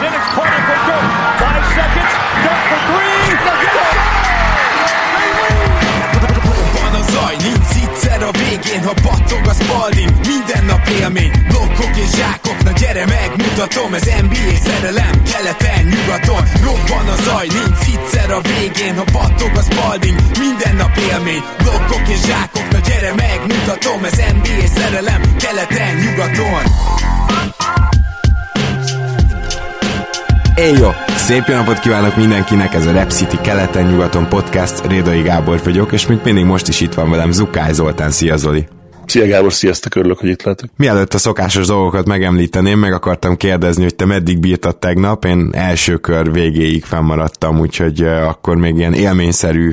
Then it's Carter for Dirk. Five seconds. Dirk for three. Zaj, nincs egyszer a végén, ha battog a spalding. Minden nap élmény, blokkok és zsákok. Na gyere megmutatom, ez NBA szerelem Keleten, nyugaton, robban a zaj Nincs egyszer a végén, ha battog a spalding. Minden nap élmény, blokkok és zsákok. Na gyere megmutatom, ez NBA szerelem Keleten, nyugaton Éjjó! Szép jó napot kívánok mindenkinek, ez a Rep City keleten-nyugaton podcast, Rédai Gábor vagyok, és mint mindig most is itt van velem Zukály Zoltán, szia Zoli! Szia Gábor, sziasztok, örülök, hogy itt lehetek. Mielőtt a szokásos dolgokat megemlíteném, meg akartam kérdezni, hogy te meddig bírtad tegnap, én első kör végéig fennmaradtam, úgyhogy akkor még ilyen élményszerű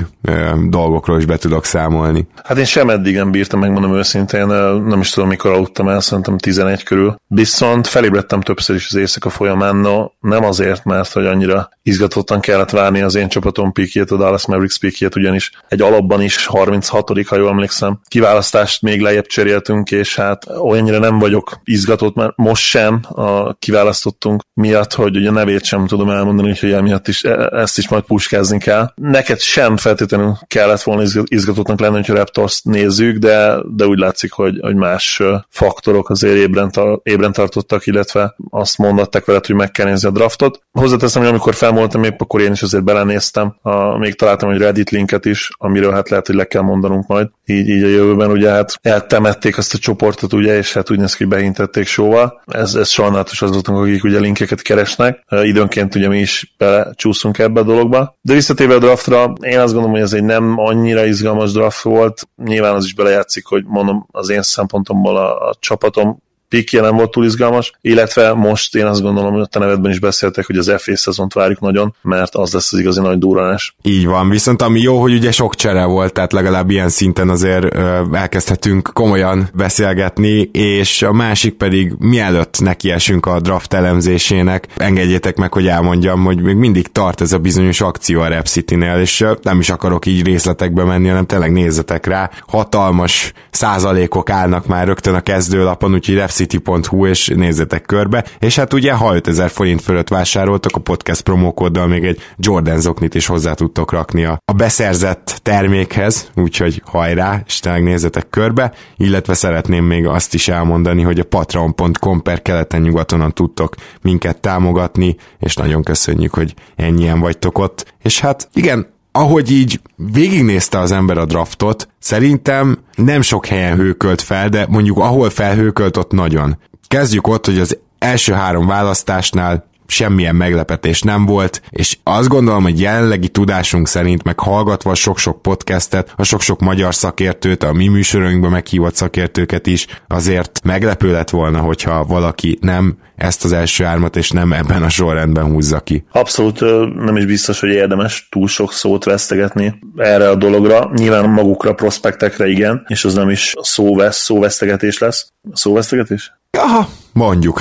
dolgokról is be tudok számolni. Hát én sem eddig nem bírtam, megmondom őszintén, nem is tudom, mikor aludtam el, szerintem 11 körül. Viszont felébredtem többször is az éjszaka folyamán, no, nem azért, mert hogy annyira izgatottan kellett várni az én csapatom pikjét, a Dallas Mavericks pikjét, ugyanis egy alapban is 36 ha jól emlékszem, kiválasztást még lejjebb cseréltünk, és hát olyannyira nem vagyok izgatott, mert most sem a kiválasztottunk miatt, hogy ugye nevét sem tudom elmondani, úgyhogy emiatt is e, ezt is majd puskázni kell. Neked sem feltétlenül kellett volna izgatottnak lenni, hogyha Raptors nézzük, de, de úgy látszik, hogy, hogy más faktorok azért ébren, tar- ébren tartottak, illetve azt mondatták veled, hogy meg kell nézni a draftot. Hozzáteszem, hogy amikor felmoltam épp, akkor én is azért belenéztem. A, még találtam egy Reddit linket is, amiről hát lehet, hogy le kell mondanunk majd. Így, így a jövőben ugye hát eltemették azt a csoportot, ugye, és hát úgy néz ki, behintették sóval. Ez, ez sajnálatos azoknak, akik ugye linkeket keresnek. Időnként ugye mi is belecsúszunk ebbe a dologba. De visszatérve a draftra, én azt gondolom, hogy ez egy nem annyira izgalmas draft volt. Nyilván az is belejátszik, hogy mondom, az én szempontomból a, a csapatom pikje nem volt túl izgalmas, illetve most én azt gondolom, hogy a te nevedben is beszéltek, hogy az FA szezont várjuk nagyon, mert az lesz az igazi nagy durranás. Így van, viszont ami jó, hogy ugye sok csere volt, tehát legalább ilyen szinten azért elkezdhetünk komolyan beszélgetni, és a másik pedig mielőtt nekiesünk a draft elemzésének, engedjétek meg, hogy elmondjam, hogy még mindig tart ez a bizonyos akció a Rep City-nél, és nem is akarok így részletekbe menni, hanem tényleg nézzetek rá, hatalmas százalékok állnak már rögtön a kezdőlapon, úgyhogy Rep city.hu, és nézzetek körbe, és hát ugye ha 5000 forint fölött vásároltak, a podcast promókóddal még egy Jordan zoknit is hozzá tudtok rakni a, a beszerzett termékhez, úgyhogy hajrá, és tényleg nézzetek körbe, illetve szeretném még azt is elmondani, hogy a patreon.com per keleten nyugatonan tudtok minket támogatni, és nagyon köszönjük, hogy ennyien vagytok ott, és hát igen, ahogy így végignézte az ember a draftot, szerintem nem sok helyen hőkölt fel, de mondjuk ahol felhőkölt, ott nagyon. Kezdjük ott, hogy az első három választásnál semmilyen meglepetés nem volt, és azt gondolom, hogy jelenlegi tudásunk szerint, meg hallgatva sok-sok podcastet, a sok-sok magyar szakértőt, a mi műsorunkban meghívott szakértőket is, azért meglepő lett volna, hogyha valaki nem ezt az első ármat, és nem ebben a sorrendben húzza ki. Abszolút nem is biztos, hogy érdemes túl sok szót vesztegetni erre a dologra. Nyilván magukra, prospektekre igen, és az nem is szóvesz, szóvesztegetés lesz. Szóvesztegetés? Aha, mondjuk.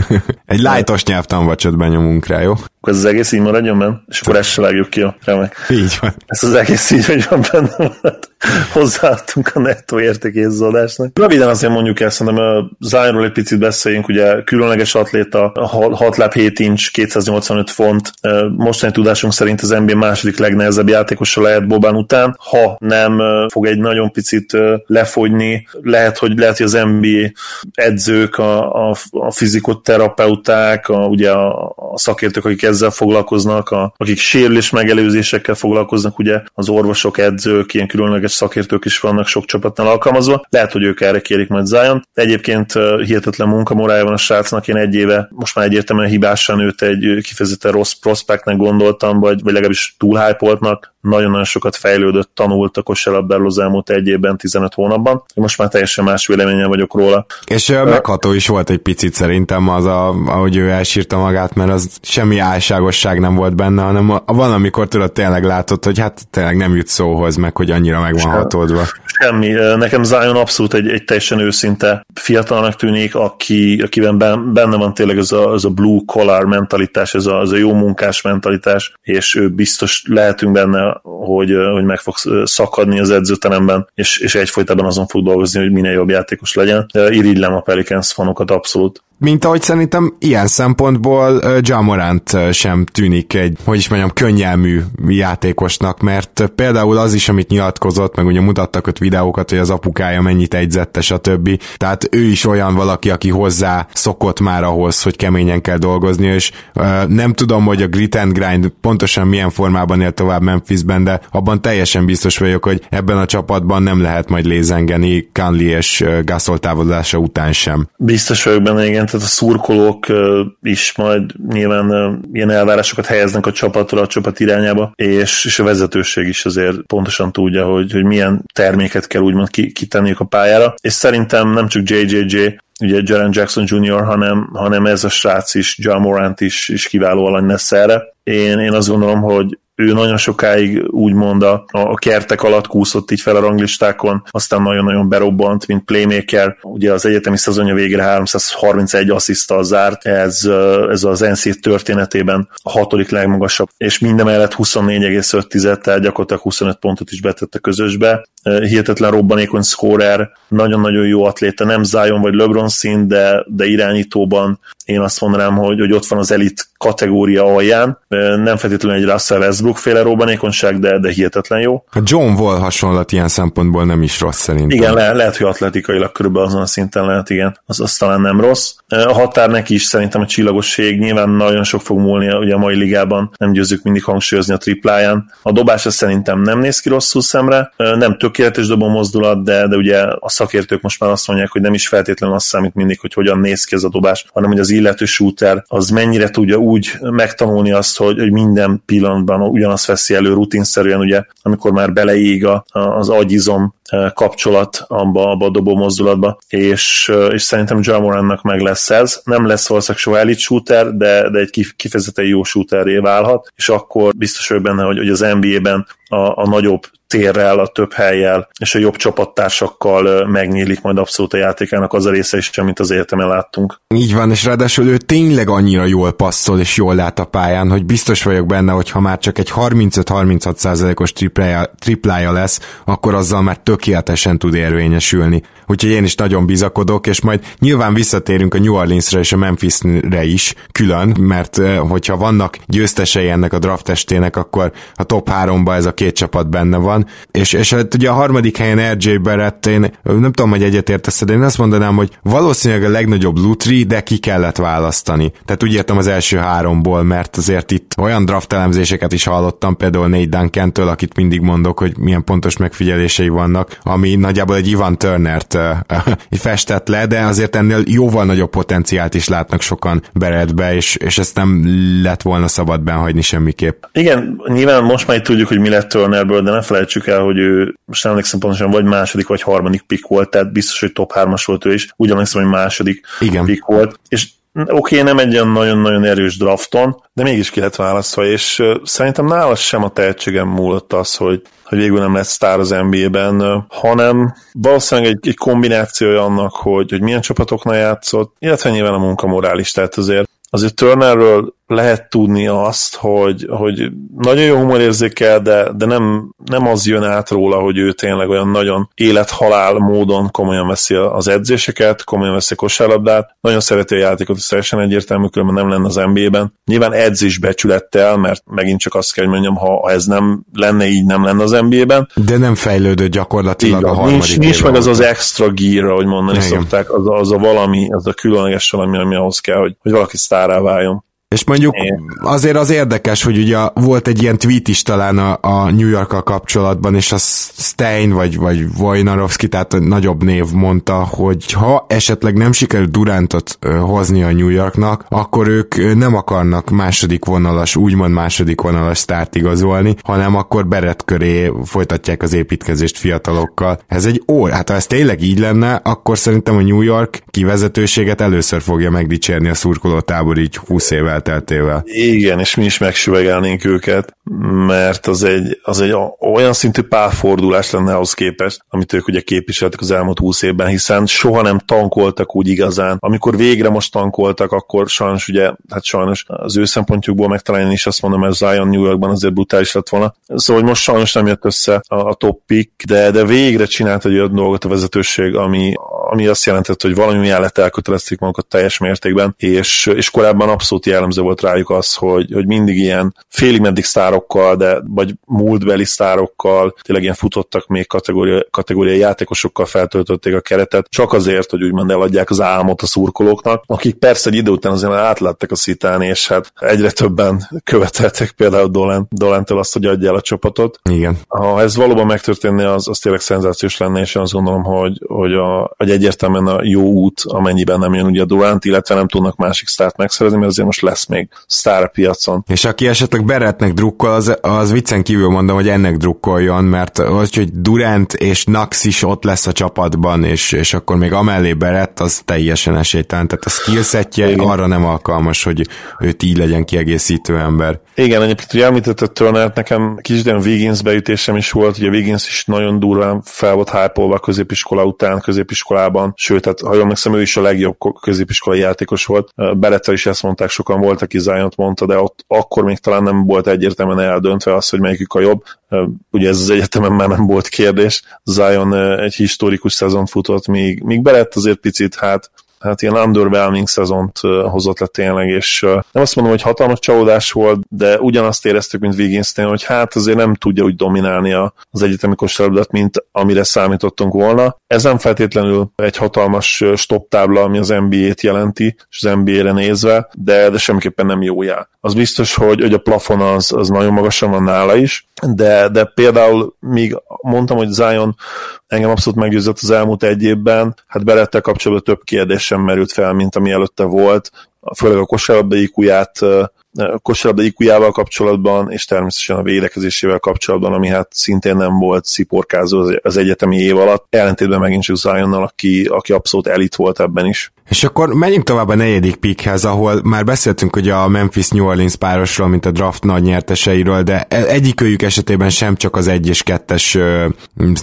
Egy lájtos nyelvtanvacsot benyomunk rá, jó? Akkor ez az egész így maradjon benne, és akkor ezt se vágjuk ki a remek. Így van. Ez az egész így, hogy van benne hozzáadtunk a nettó értékészadásnak. Röviden azért mondjuk el, szerintem a Zionról egy picit beszéljünk, ugye különleges atléta, 6 láb 7 inch, 285 font, mostani tudásunk szerint az NBA második legnehezebb játékosa lehet Bobán után, ha nem fog egy nagyon picit lefogyni, lehet, hogy lehet, hogy az NBA edzők, a, a, a fizikoterapeuták, a, ugye a, a szakértők, akik ezzel foglalkoznak, a, akik sérülés megelőzésekkel foglalkoznak, ugye az orvosok, edzők, ilyen különleges szakértők is vannak sok csapatnál alkalmazva. Lehet, hogy ők erre kérik majd Zion. Egyébként hihetetlen munkamorája van a srácnak, én egy éve most már egyértelműen hibásan őt egy kifejezetten rossz prospektnek gondoltam, vagy, vagy legalábbis túl hype nagyon-nagyon sokat fejlődött, tanult a kosárlabdáról az elmúlt egy évben, 15 hónapban. Most már teljesen más véleményen vagyok róla. És uh, megható is volt egy picit szerintem az, a, ahogy ő elsírta magát, mert az semmi álságosság nem volt benne, hanem van, amikor tudod tényleg látott, hogy hát tényleg nem jut szóhoz, meg hogy annyira meg van hatódva. Semmi. Nekem Zion abszolút egy, egy teljesen őszinte fiatalnak tűnik, aki, akiben benne van tényleg ez a, ez a blue collar mentalitás, ez a, ez a jó munkás mentalitás, és ő biztos lehetünk benne hogy, hogy meg fog szakadni az edzőteremben, és, és egyfolytában azon fog dolgozni, hogy minél jobb játékos legyen. Irigylem a Pelicans fanokat abszolút. Mint ahogy szerintem ilyen szempontból Jamorant sem tűnik egy, hogy is mondjam, könnyelmű játékosnak, mert például az is, amit nyilatkozott, meg ugye mutattak ott videókat, hogy az apukája mennyit egyzette, stb. Tehát ő is olyan valaki, aki hozzá szokott már ahhoz, hogy keményen kell dolgozni, és nem tudom, hogy a grit and grind pontosan milyen formában él tovább Memphisben, de abban teljesen biztos vagyok, hogy ebben a csapatban nem lehet majd lézengeni Kanli és Gasol távozása után sem. Biztos vagyok benne, igen, tehát a szurkolók is majd nyilván ilyen elvárásokat helyeznek a csapatra, a csapat irányába, és, és a vezetőség is azért pontosan tudja, hogy, hogy milyen terméket kell úgymond kitenniük a pályára, és szerintem nem csak JJJ, ugye Jaren Jackson Jr., hanem, hanem ez a srác is, John Morant is, is kiváló alany lesz erre. Én, én azt gondolom, hogy ő nagyon sokáig úgymond a, a kertek alatt kúszott így fel a ranglistákon, aztán nagyon-nagyon berobbant, mint playmaker. Ugye az egyetemi szezonja végére 331 asszisztal zárt, ez, ez az NC történetében a hatodik legmagasabb, és mindemellett 24,5, tehát gyakorlatilag 25 pontot is betett a közösbe. Hihetetlen robbanékony scorer, nagyon-nagyon jó atléta, nem Zion vagy LeBron szín, de, de irányítóban én azt mondanám, hogy, hogy ott van az elit kategória alján. Nem feltétlenül egy Russell Westbrook féle robbanékonyság, de, de hihetetlen jó. A John Wall hasonlat ilyen szempontból nem is rossz szerintem. Igen, le, lehet, hogy atletikailag körülbelül azon a szinten lehet, igen. Az, az talán nem rossz. A határ neki is szerintem a csillagosség nyilván nagyon sok fog múlni ugye a mai ligában, nem győzzük mindig hangsúlyozni a tripláján. A dobása szerintem nem néz ki rosszul szemre, nem tökéletes dobó mozdulat, de, de ugye a szakértők most már azt mondják, hogy nem is feltétlenül azt számít mindig, hogy hogyan néz ki ez a dobás, hanem hogy az illető shooter az mennyire tudja úgy megtanulni azt, hogy, hogy minden pillanatban ugyanazt veszi elő rutinszerűen, ugye, amikor már beleég az agyizom kapcsolat abba, abba a dobó mozdulatba, és, és szerintem Jamorannak meg lesz ez. Nem lesz valószínűleg soha elit shooter, de, de egy kifejezetten jó shooterré válhat, és akkor biztos vagyok benne, hogy, hogy az NBA-ben a, a nagyobb térrel, a több helyjel és a jobb csapattársakkal megnyílik majd abszolút a játékának az a része is, amit az egyetemen láttunk. Így van, és ráadásul ő tényleg annyira jól passzol és jól lát a pályán, hogy biztos vagyok benne, hogy ha már csak egy 35-36 százalékos triplája, triplája lesz, akkor azzal már tökéletesen tud érvényesülni. Úgyhogy én is nagyon bizakodok, és majd nyilván visszatérünk a New Orleansra és a Memphisre is külön, mert hogyha vannak győztesei ennek a draft testének, akkor a top 3-ba ez a két csapat benne van, és, és hát ugye a harmadik helyen RJ Barrett, én nem tudom, hogy egyetértesz, de én azt mondanám, hogy valószínűleg a legnagyobb lutri, de ki kellett választani. Tehát úgy értem az első háromból, mert azért itt olyan draft elemzéseket is hallottam, például Nate Duncan-től, akit mindig mondok, hogy milyen pontos megfigyelései vannak, ami nagyjából egy Ivan Turner-t uh, festett le, de azért ennél jóval nagyobb potenciált is látnak sokan Barrettbe, és, és ezt nem lett volna szabad benhagyni semmiképp. Igen, nyilván most már tudjuk, hogy mi lett Turnerből, de ne felejtsük el, hogy ő most nem emlékszem pontosan, vagy második, vagy harmadik pick volt, tehát biztos, hogy top 3-as volt ő is. Emlékszem, hogy második Igen. pick volt. És oké, okay, nem egy olyan nagyon-nagyon erős drafton, de mégis ki lett választva, és szerintem nála sem a tehetségem múlott az, hogy, hogy végül nem lett sztár az NBA-ben, hanem valószínűleg egy, egy kombinációja annak, hogy, hogy milyen csapatoknál játszott, illetve nyilván a munkamorális, tehát azért azért Turnerről lehet tudni azt, hogy, hogy nagyon jó humorérzékel, de, de nem, nem az jön át róla, hogy ő tényleg olyan nagyon élethalál módon komolyan veszi az edzéseket, komolyan veszi a kosárlabdát, nagyon szereti a játékot, és teljesen egyértelmű, különben nem lenne az NBA-ben. Nyilván edzés becsülettel, mert megint csak azt kell, hogy mondjam, ha ez nem lenne így, nem lenne az NBA-ben. De nem fejlődött gyakorlatilag Igen, a harmadik Nincs, nincs meg az az extra gear, ahogy mondani Igen. szokták, az, az a valami, az a különleges valami, ami ahhoz kell, hogy, hogy valaki sztárá váljon. És mondjuk azért az érdekes, hogy ugye volt egy ilyen tweet is talán a, a New york kapcsolatban, és a Stein vagy, vagy Wojnarowski, tehát a nagyobb név mondta, hogy ha esetleg nem sikerül Durantot hozni a New Yorknak, akkor ők nem akarnak második vonalas, úgymond második vonalas sztárt igazolni, hanem akkor Beret köré folytatják az építkezést fiatalokkal. Ez egy ó, hát ha ez tényleg így lenne, akkor szerintem a New York kivezetőséget először fogja megdicsérni a szurkoló tábor így 20 évvel elteltével. Igen, és mi is megsüvegelnénk őket, mert az egy, az egy olyan szintű párfordulás lenne ahhoz képest, amit ők ugye képviseltek az elmúlt húsz évben, hiszen soha nem tankoltak úgy igazán. Amikor végre most tankoltak, akkor sajnos ugye, hát sajnos az ő szempontjukból megtalálni is azt mondom, mert Zion New Yorkban azért brutális lett volna. Szóval hogy most sajnos nem jött össze a, a top de, de végre csinált egy olyan dolgot a vezetőség, ami ami azt jelentett, hogy valami mellett elkötelezték magukat teljes mértékben, és, és korábban abszolút jellemző volt rájuk az, hogy, hogy mindig ilyen félig meddig sztárokkal, de vagy múltbeli sztárokkal, tényleg ilyen futottak még kategória, kategóriai játékosokkal feltöltötték a keretet, csak azért, hogy úgymond eladják az álmot a szurkolóknak, akik persze egy idő után azért átlettek a szitán, és hát egyre többen követeltek például Dolan, Dolantől azt, hogy adja el a csapatot. Igen. Ha ez valóban megtörténne, az, az tényleg szenzációs lenne, és én azt gondolom, hogy, hogy, a, hogy egyértelműen a jó út, amennyiben nem jön ugye a Durant, illetve nem tudnak másik sztárt megszerezni, mert azért most lesz még sztár a piacon. És aki esetleg Beretnek drukkol, az, az viccen kívül mondom, hogy ennek drukkoljon, mert az, hogy Durant és Nax is ott lesz a csapatban, és, és akkor még amellé Berett, az teljesen esélytelen. Tehát a skillsetje arra nem alkalmas, hogy őt így legyen kiegészítő ember. Igen, egyébként ugye említette Turner, nekem kisdén Wiggins beütésem is volt, ugye Wiggins is nagyon durván fel volt hype középiskola után, középiskolában, sőt, hát, ha jól megszem, ő is a legjobb középiskolai játékos volt. Berettel is ezt mondták, sokan voltak, aki zion mondta, de ott akkor még talán nem volt egyértelműen eldöntve az, hogy melyikük a jobb. Ugye ez az egyetemen már nem volt kérdés. Zion egy historikus szezon futott, míg, míg Berett azért picit, hát hát ilyen underwhelming szezont hozott le tényleg, és nem azt mondom, hogy hatalmas csalódás volt, de ugyanazt éreztük, mint wiggins hogy hát azért nem tudja úgy dominálni az egyetemi kosárlabdát, mint amire számítottunk volna. Ez nem feltétlenül egy hatalmas stop tábla, ami az NBA-t jelenti, és az NBA-re nézve, de, de semmiképpen nem jó jár. Az biztos, hogy, hogy a plafon az, az nagyon magasan van nála is, de, de például még mondtam, hogy Zion engem abszolút meggyőzött az elmúlt egy évben, hát belettel kapcsolatban több kérdés sem merült fel, mint ami előtte volt, főleg a kosárlabda IQ-ját kosárlabda iq kapcsolatban, és természetesen a védekezésével kapcsolatban, ami hát szintén nem volt sziporkázó az egyetemi év alatt, ellentétben megint csak Zionnal, aki, aki abszolút elit volt ebben is. És akkor menjünk tovább a negyedik pickhez, ahol már beszéltünk ugye a Memphis New Orleans párosról, mint a draft nagy nyerteseiről, de e- egyikőjük esetében sem csak az egy és kettes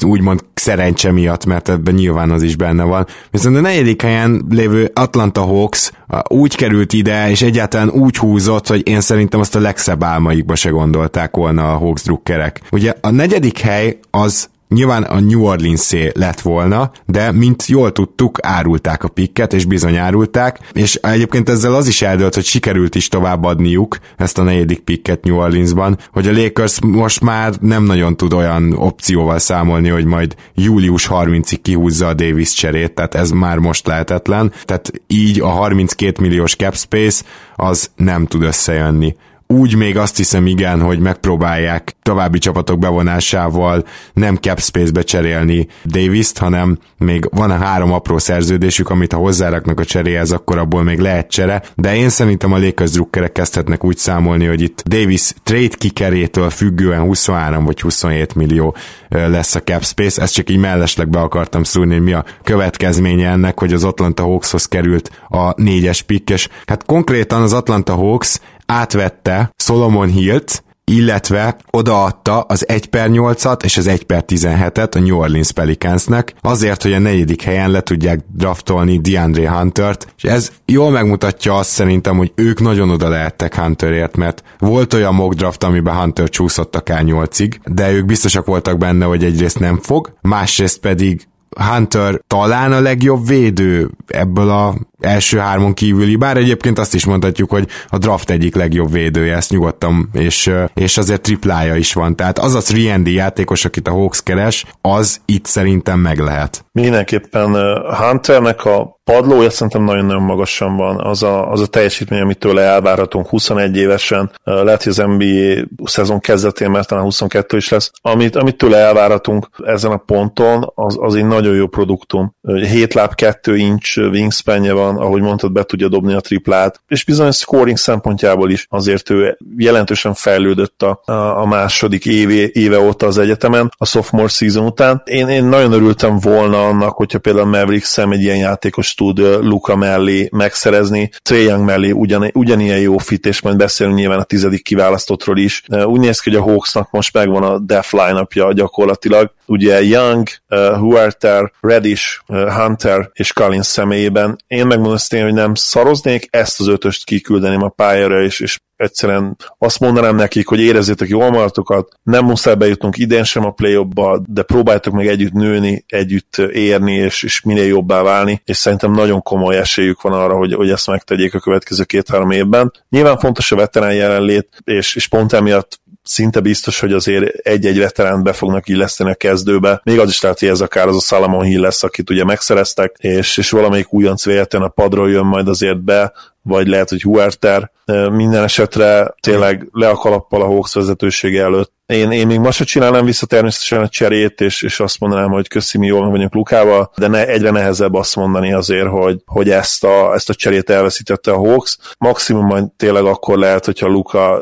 úgymond szerencse miatt, mert ebben nyilván az is benne van. Viszont a negyedik helyen lévő Atlanta Hawks úgy került ide, és egyáltalán úgy húzott, hogy én szerintem azt a legszebb álmaikba se gondolták volna a Hawks drukkerek. Ugye a negyedik hely az Nyilván a New orleans lett volna, de mint jól tudtuk, árulták a pikket, és bizony árulták, és egyébként ezzel az is eldőlt, hogy sikerült is továbbadniuk ezt a negyedik pikket New Orleansban, hogy a Lakers most már nem nagyon tud olyan opcióval számolni, hogy majd július 30-ig kihúzza a Davis cserét, tehát ez már most lehetetlen, tehát így a 32 milliós cap space az nem tud összejönni úgy még azt hiszem igen, hogy megpróbálják további csapatok bevonásával nem cap space-be cserélni Davis-t, hanem még van három apró szerződésük, amit ha hozzáraknak a cseréhez, akkor abból még lehet csere, de én szerintem a Lakers drukkerek kezdhetnek úgy számolni, hogy itt Davis trade kikerétől függően 23 vagy 27 millió lesz a cap space, ezt csak így mellesleg be akartam szúrni, hogy mi a következménye ennek, hogy az Atlanta Hawkshoz került a négyes pick, és hát konkrétan az Atlanta Hawks átvette Solomon Hilt, illetve odaadta az 1 per 8-at és az 1 per 17-et a New Orleans Pelicansnek, azért, hogy a negyedik helyen le tudják draftolni DeAndre Huntert, és ez jól megmutatja azt szerintem, hogy ők nagyon oda lehettek Hunterért, mert volt olyan mock draft, amiben Hunter csúszott akár 8-ig, de ők biztosak voltak benne, hogy egyrészt nem fog, másrészt pedig Hunter talán a legjobb védő ebből a első hármon kívüli, bár egyébként azt is mondhatjuk, hogy a draft egyik legjobb védője, ezt nyugodtan, és, és azért triplája is van. Tehát az a 3 játékos, akit a Hawks keres, az itt szerintem meg lehet. Mindenképpen Hunternek a padlója szerintem nagyon-nagyon magasan van. Az a, az a teljesítmény, amit tőle elvárhatunk 21 évesen, lehet, hogy az NBA szezon kezdetén, mert talán 22 is lesz, amit, amit tőle elvárhatunk ezen a ponton, az, az egy nagyon jó produktum. 7 láb 2 inch wingspanje van, ahogy mondtad, be tudja dobni a triplát, és bizony scoring szempontjából is azért ő jelentősen fejlődött a, a második éve, éve óta az egyetemen, a sophomore season után. Én, én nagyon örültem volna annak, hogyha például Maverick szem egy ilyen játékos tud Luka mellé megszerezni, Trae Young mellé ugyan, ugyanilyen jó fit, és majd beszélünk nyilván a tizedik kiválasztottról is. Úgy néz ki, hogy a Hawksnak most megvan a def line gyakorlatilag, ugye Young, uh, Huerter, Reddish, uh, Hunter és Collins személyében. Én megmondom én, hogy nem szaroznék, ezt az ötöst kiküldeném a pályára, és, és egyszerűen azt mondanám nekik, hogy érezzétek jól maratokat, nem muszáj bejutnunk idén sem a play de próbáltok meg együtt nőni, együtt érni, és, és minél jobbá válni, és szerintem nagyon komoly esélyük van arra, hogy, hogy ezt megtegyék a következő két-három évben. Nyilván fontos a veterán jelenlét, és, és pont emiatt szinte biztos, hogy azért egy-egy veteránt be fognak illeszteni a kezdőbe. Még az is lehet, hogy ez akár az a Salomon Hill lesz, akit ugye megszereztek, és, és valamelyik újonc véletlen a padról jön majd azért be, vagy lehet, hogy Huerter. Minden esetre tényleg le a kalappal a Hawks vezetősége előtt. Én, én még ma se csinálnám vissza természetesen a cserét, és, és azt mondanám, hogy köszi, mi jól vagyunk Lukával, de ne, egyre nehezebb azt mondani azért, hogy, hogy ezt, a, ezt a cserét elveszítette a Hawks. Maximum majd tényleg akkor lehet, hogyha Luka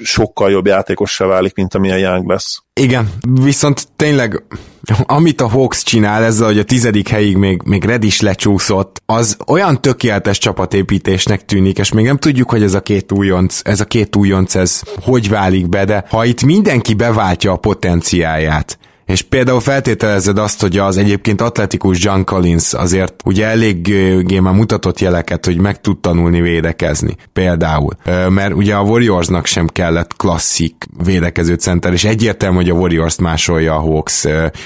sokkal jobb játékossá válik, mint amilyen Young lesz. Igen, viszont tényleg amit a Hawks csinál ezzel, hogy a tizedik helyig még, még Red is lecsúszott, az olyan tökéletes csapatépítésnek tűnik, és még nem tudjuk, hogy ez a két újonc, ez a két újonc, ez hogy válik be, de ha itt mindenki beváltja a potenciáját, és például feltételezed azt, hogy az egyébként atletikus John Collins azért ugye eléggé már mutatott jeleket, hogy meg tud tanulni védekezni. Például. Mert ugye a Warriorsnak sem kellett klasszik védekező center, és egyértelmű, hogy a Warriors másolja a Hawks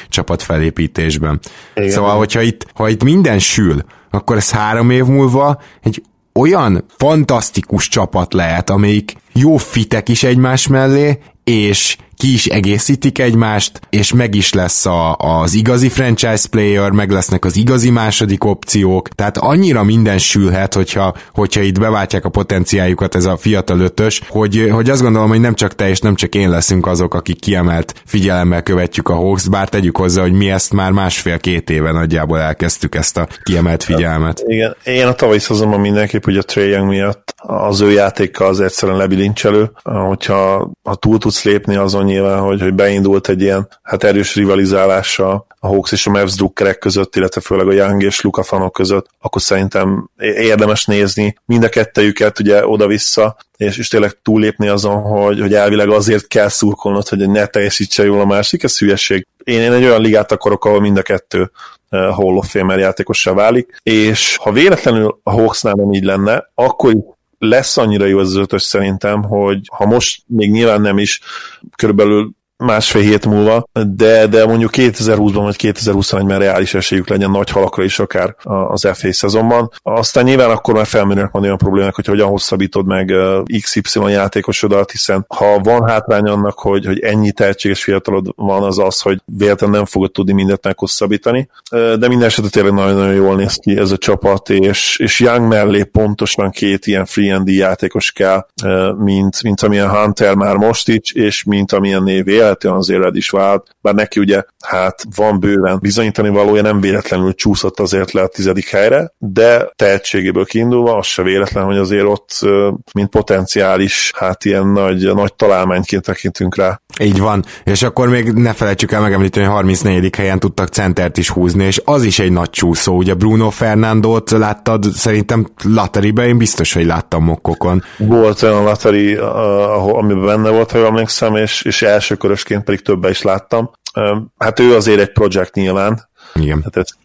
csapat felépítésben. Igen. Szóval, hogyha itt, ha itt minden sül, akkor ez három év múlva egy olyan fantasztikus csapat lehet, amelyik jó fitek is egymás mellé, és ki is egészítik egymást, és meg is lesz a, az igazi franchise player, meg lesznek az igazi második opciók, tehát annyira minden sülhet, hogyha, hogyha itt beváltják a potenciáljukat ez a fiatal ötös, hogy, hogy azt gondolom, hogy nem csak te és nem csak én leszünk azok, akik kiemelt figyelemmel követjük a Hawks, bár tegyük hozzá, hogy mi ezt már másfél-két éve nagyjából elkezdtük ezt a kiemelt figyelmet. Igen, én a tavalyi szezonban mindenképp, hogy a Trae Young miatt az ő játéka az egyszerűen lebilincselő, hogyha ha túl tudsz lépni azon nyilván, hogy, hogy beindult egy ilyen hát erős rivalizálása a Hawks és a Mavs drukkerek között, illetve főleg a Young és Luka fanok között, akkor szerintem érdemes nézni mind a kettejüket ugye oda-vissza, és, és tényleg túllépni azon, hogy, hogy elvileg azért kell szurkolnod, hogy ne teljesítse jól a másik, ez hülyeség. Én, én egy olyan ligát akarok, ahol mind a kettő uh, Hall of Famer játékossá válik, és ha véletlenül a Hawksnál nem így lenne, akkor lesz annyira jó az ötös szerintem, hogy ha most még nyilván nem is, körülbelül másfél hét múlva, de, de mondjuk 2020-ban vagy 2021-ben reális esélyük legyen nagy halakra is akár az FA szezonban. Aztán nyilván akkor már felmerülnek majd olyan problémák, hogy hogyan hosszabbítod meg XY játékosodat, hiszen ha van hátrány annak, hogy, hogy ennyi tehetséges fiatalod van, az az, hogy véletlenül nem fogod tudni mindent meghosszabbítani. De minden esetre tényleg nagyon-nagyon jól néz ki ez a csapat, és, és Young mellé pontosan két ilyen free and játékos kell, mint, mint amilyen Hunter már most is, és mint amilyen név véletlenül az éred is vált, bár neki ugye hát van bőven bizonyítani valója, nem véletlenül csúszott azért le a tizedik helyre, de tehetségéből kiindulva az se véletlen, hogy azért ott mint potenciális, hát ilyen nagy, nagy találmányként tekintünk rá. Így van, és akkor még ne felejtsük el megemlíteni, hogy 34. helyen tudtak centert is húzni, és az is egy nagy csúszó. Ugye Bruno Fernándót láttad, szerintem Latteribe, én biztos, hogy láttam mokkokon. Volt olyan Latteri, amiben benne volt, ha emlékszem, és, és elsőkörösként pedig többe is láttam. Hát ő azért egy projekt nyilván, igen. Hát ezt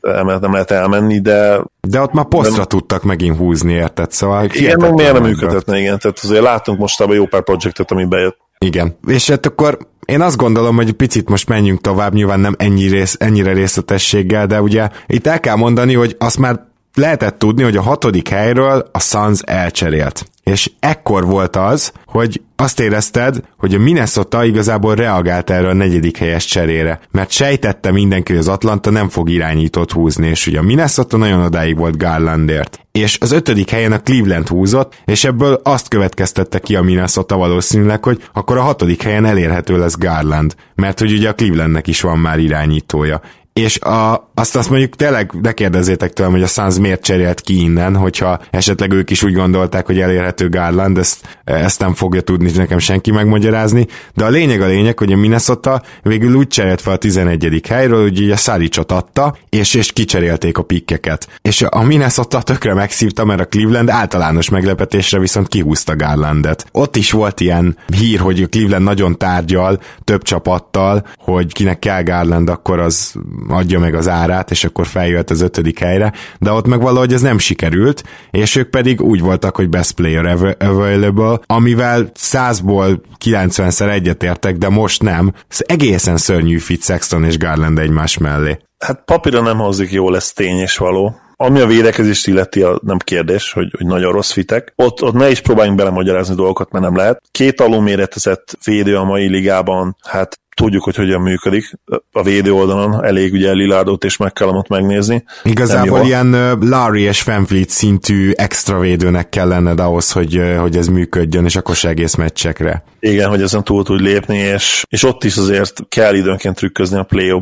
nem lehet elmenni, de... De ott már posztra nem... tudtak megint húzni, érted? Szóval igen, meg miért nem működhetne, igen. Tehát azért látunk mostában jó pár projektet, ami bejött. Igen. És hát akkor én azt gondolom, hogy picit most menjünk tovább, nyilván nem ennyi rész, ennyire részletességgel, de ugye itt el kell mondani, hogy azt már lehetett tudni, hogy a hatodik helyről a Suns elcserélt. És ekkor volt az, hogy azt érezted, hogy a Minnesota igazából reagált erre a negyedik helyes cserére, mert sejtette mindenki, hogy az Atlanta nem fog irányítót húzni, és ugye a Minnesota nagyon odáig volt Garlandért. És az ötödik helyen a Cleveland húzott, és ebből azt következtette ki a Minnesota valószínűleg, hogy akkor a hatodik helyen elérhető lesz Garland, mert hogy ugye a Clevelandnek is van már irányítója és a, azt azt mondjuk tényleg ne kérdezzétek tőlem, hogy a Suns miért cserélt ki innen, hogyha esetleg ők is úgy gondolták, hogy elérhető Garland, ezt, ezt nem fogja tudni nekem senki megmagyarázni, de a lényeg a lényeg, hogy a Minnesota végül úgy cserélt fel a 11. helyről, hogy ugye Saricot adta, és, és kicserélték a pikkeket. És a Minnesota tökre megszívta, mert a Cleveland általános meglepetésre viszont kihúzta Garlandet. Ott is volt ilyen hír, hogy a Cleveland nagyon tárgyal több csapattal, hogy kinek kell Garland, akkor az adja meg az árát, és akkor feljött az ötödik helyre, de ott meg valahogy ez nem sikerült, és ők pedig úgy voltak, hogy best player available, amivel 100-ból 90-szer egyetértek, de most nem. Ez egészen szörnyű fit Sexton és Garland egymás mellé. Hát papíra nem hozik jól, ez tény és való. Ami a védekezést illeti, a, nem kérdés, hogy, hogy nagyon rossz fitek. Ott, ott ne is próbáljunk belemagyarázni dolgokat, mert nem lehet. Két alulméretezett védő a mai ligában, hát tudjuk, hogy hogyan működik a védő oldalon, elég ugye Lilardot és McCallumot megnézni. Igazából ilyen Larry és Van Fleet szintű extra védőnek kell lenned ahhoz, hogy, hogy ez működjön, és akkor se egész meccsekre. Igen, hogy ezen túl tud lépni, és, és ott is azért kell időnként trükközni a play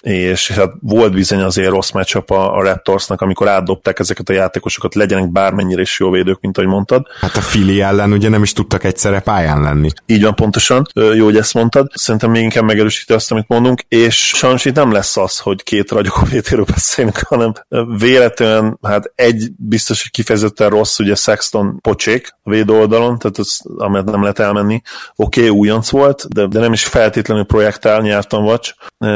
és, hát volt bizony azért rossz matchup a, a Raptorsnak, amikor átdobták ezeket a játékosokat, legyenek bármennyire is jó védők, mint ahogy mondtad. Hát a Fili ellen ugye nem is tudtak egyszerre pályán lenni. Így van, pontosan. Jó, hogy ezt mondtad. Szerintem még inkább megerősíti azt, amit mondunk, és sajnos itt nem lesz az, hogy két ragyogó vétéről beszélünk, hanem véletlenül, hát egy biztos, hogy kifejezetten rossz, ugye Sexton pocsék a védő oldalon, tehát az, amit nem lehet elmenni. Oké, okay, újonc volt, de, de nem is feltétlenül projektál, vagy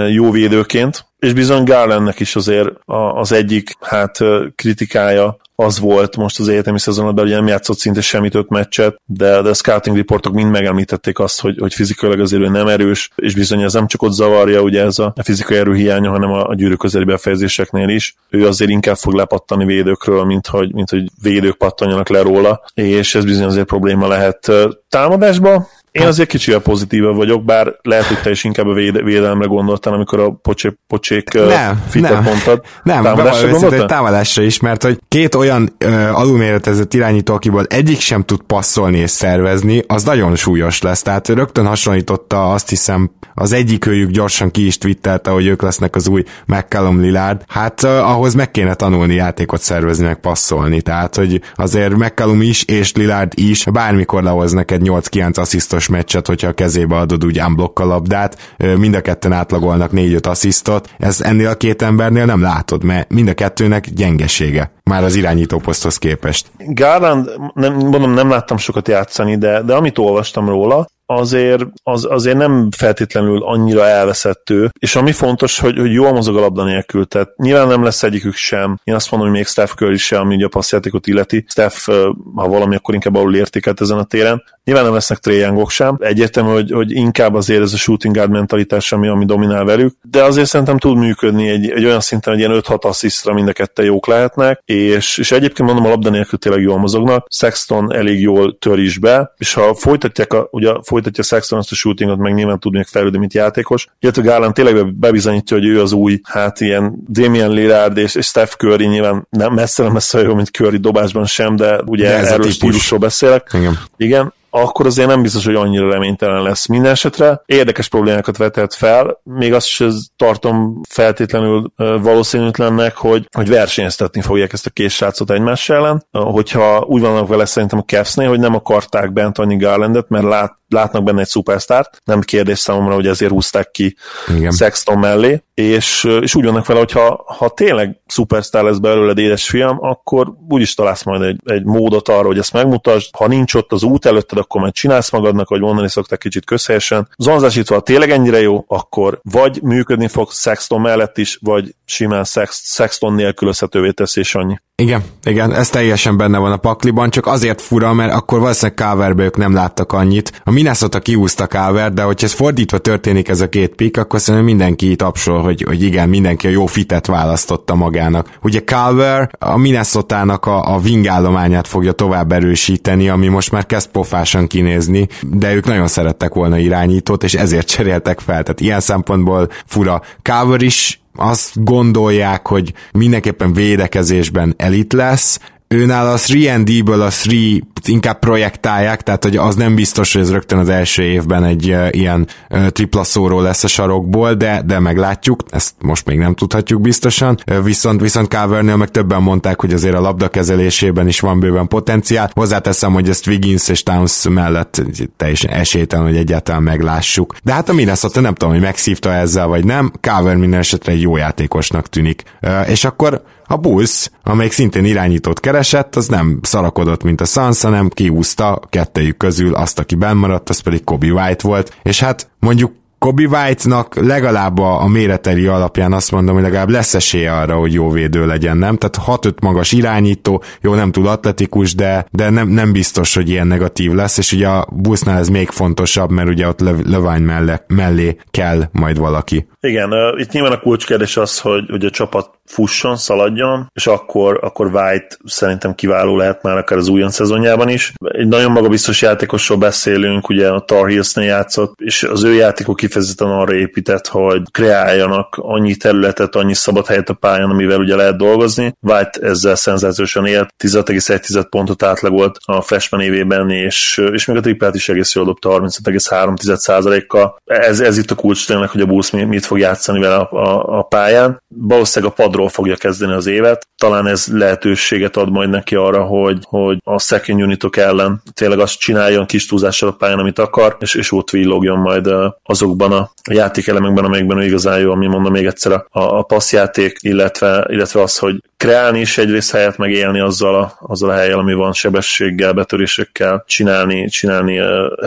jó védőként, és bizony Garlandnek is azért az egyik hát kritikája az volt most az egyetemi szezonban, hogy nem játszott szinte semmit öt meccset, de, de a scouting reportok mind megemlítették azt, hogy, hogy fizikailag azért ő nem erős, és bizony ez nem csak ott zavarja ugye ez a fizikai erő hiánya, hanem a, a gyűrű közeli befejezéseknél is. Ő azért inkább fog lepattani védőkről, mint hogy, mint hogy védők pattanjanak le róla, és ez bizony azért probléma lehet támadásba én azért kicsivel pozitívabb vagyok, bár lehet, hogy te is inkább a véde, védelemre gondoltál, amikor a pocsé, pocsék nem, fitet nem, mondtad. Nem, támadásra gondoltál? támadásra is, mert hogy két olyan uh, alulméretezett irányító, akiből egyik sem tud passzolni és szervezni, az nagyon súlyos lesz. Tehát rögtön hasonlította azt hiszem az egyik őjük gyorsan ki is twittelte, hogy ők lesznek az új McCallum Lillard. Hát uh, ahhoz meg kéne tanulni játékot szervezni, meg passzolni. Tehát, hogy azért McCallum is és Lillard is bármikor lehoz neked 8-9 asszisztos fontos meccset, hogyha a kezébe adod úgy unblock a labdát, mind a ketten átlagolnak 4-5 asszisztot, ez ennél a két embernél nem látod, mert mind a kettőnek gyengesége már az irányító poszthoz képest. Garland, nem, mondom, nem láttam sokat játszani, de, de amit olvastam róla, azért, az, azért nem feltétlenül annyira elveszettő, és ami fontos, hogy, hogy jól mozog a labda nélkül, tehát nyilván nem lesz egyikük sem. Én azt mondom, hogy még Steph Curry sem, ami ugye a passzjátékot illeti. Steph, ha valami, akkor inkább alul értékelt ezen a téren. Nyilván nem lesznek Trae sem. Egyértelmű, hogy, hogy inkább azért ez a shooting guard mentalitás, ami, ami dominál velük, de azért szerintem tud működni egy, egy olyan szinten, hogy ilyen 5-6 asszisztra mind a ketten jók lehetnek, és, és egyébként mondom, a labda nélkül tényleg jól mozognak. Sexton elég jól tör is be, és ha folytatják a, ugye folytatja Sexton azt a shootingot, meg nyilván tudni fejlődni, mint játékos. Illetve Garland tényleg bebizonyítja, hogy ő az új, hát ilyen Damian Lillard és, és Steph Curry nyilván nem messze nem messze jó, mint Curry dobásban sem, de ugye de erről stílusról beszélek. Igen. Igen akkor azért nem biztos, hogy annyira reménytelen lesz minden esetre. Érdekes problémákat vetett fel, még azt is tartom feltétlenül valószínűtlennek, hogy, hogy versenyeztetni fogják ezt a két srácot egymás ellen. Hogyha úgy vannak vele szerintem a Cavs-nél, hogy nem akarták bent annyi Garlandet, mert lát, látnak benne egy szupersztárt, nem kérdés számomra, hogy ezért húzták ki Igen. Sexton mellé, és, és úgy vannak vele, hogy ha, ha tényleg szupersztár lesz belőled édes fiam, akkor úgyis találsz majd egy, egy módot arra, hogy ezt megmutasd. Ha nincs ott az út előtted, akkor majd csinálsz magadnak, vagy mondani szokták kicsit közhelyesen. Zonzásítva, tényleg ennyire jó, akkor vagy működni fog Sexton mellett is, vagy simán Sex, Sexton nélkülözhetővé teszi, és annyi. Igen, igen, ez teljesen benne van a pakliban, csak azért fura, mert akkor valószínűleg Káverbe ők nem láttak annyit. A Minnesota kiúzta Káver, de hogyha ez fordítva történik ez a két pik, akkor szerintem mindenki tapsol, hogy, hogy igen, mindenki a jó fitet választotta magának. Ugye Káver a Minnesota-nak a, a vingállományát fogja tovább erősíteni, ami most már kezd pofásan kinézni, de ők nagyon szerettek volna irányítót, és ezért cseréltek fel. Tehát ilyen szempontból fura. Káver is azt gondolják, hogy mindenképpen védekezésben elit lesz, őnál a 3D-ből a 3 inkább projektálják, tehát hogy az nem biztos, hogy ez rögtön az első évben egy ilyen tripla szóró lesz a sarokból, de, de meglátjuk, ezt most még nem tudhatjuk biztosan, viszont, viszont Calvernél meg többen mondták, hogy azért a labda kezelésében is van bőven potenciál. Hozzáteszem, hogy ezt Wiggins és Towns mellett teljesen esélytelen, hogy egyáltalán meglássuk. De hát a Minnesota nem tudom, hogy megszívta ezzel vagy nem, Calvert minden esetre egy jó játékosnak tűnik. És akkor a Bulls, amelyik szintén irányítót keresett, az nem szarakodott, mint a Suns, hanem kiúzta kettejük közül azt, aki benn maradt, az pedig Kobe White volt, és hát mondjuk Kobe White-nak legalább a, a méreteri alapján azt mondom, hogy legalább lesz esélye arra, hogy jó védő legyen, nem? Tehát 6-5 magas irányító, jó, nem túl atletikus, de, de nem, nem biztos, hogy ilyen negatív lesz, és ugye a busznál ez még fontosabb, mert ugye ott Levány mellé, mellé kell majd valaki. Igen, uh, itt nyilván a kulcskérdés az, hogy, hogy a csapat fusson, szaladjon, és akkor, akkor White szerintem kiváló lehet már akár az újon szezonjában is. Egy nagyon magabiztos játékosról beszélünk, ugye a Tar Heels-nél játszott, és az ő játékok kifejezetten arra épített, hogy kreáljanak annyi területet, annyi szabad helyet a pályán, amivel ugye lehet dolgozni. White ezzel szenzációsan élt, 10,1 pontot átlagolt a freshman évében, és, és még a triplát is egész jól dobta 35,3%-kal. Ez, ez itt a kulcs tényleg, hogy a Bulls mit fog játszani vele a, a, a pályán. Valószínűleg a padról fogja kezdeni az évet. Talán ez lehetőséget ad majd neki arra, hogy, hogy a second unitok ellen tényleg azt csináljon kis túlzással a pályán, amit akar, és, és ott villogjon majd azokban a játékelemekben, amelyekben ő igazán jó, ami mondom még egyszer a, a passzjáték, illetve, illetve az, hogy kreálni is egyrészt helyet, meg élni azzal a, azzal a helyen, ami van sebességgel, betörésekkel, csinálni, csinálni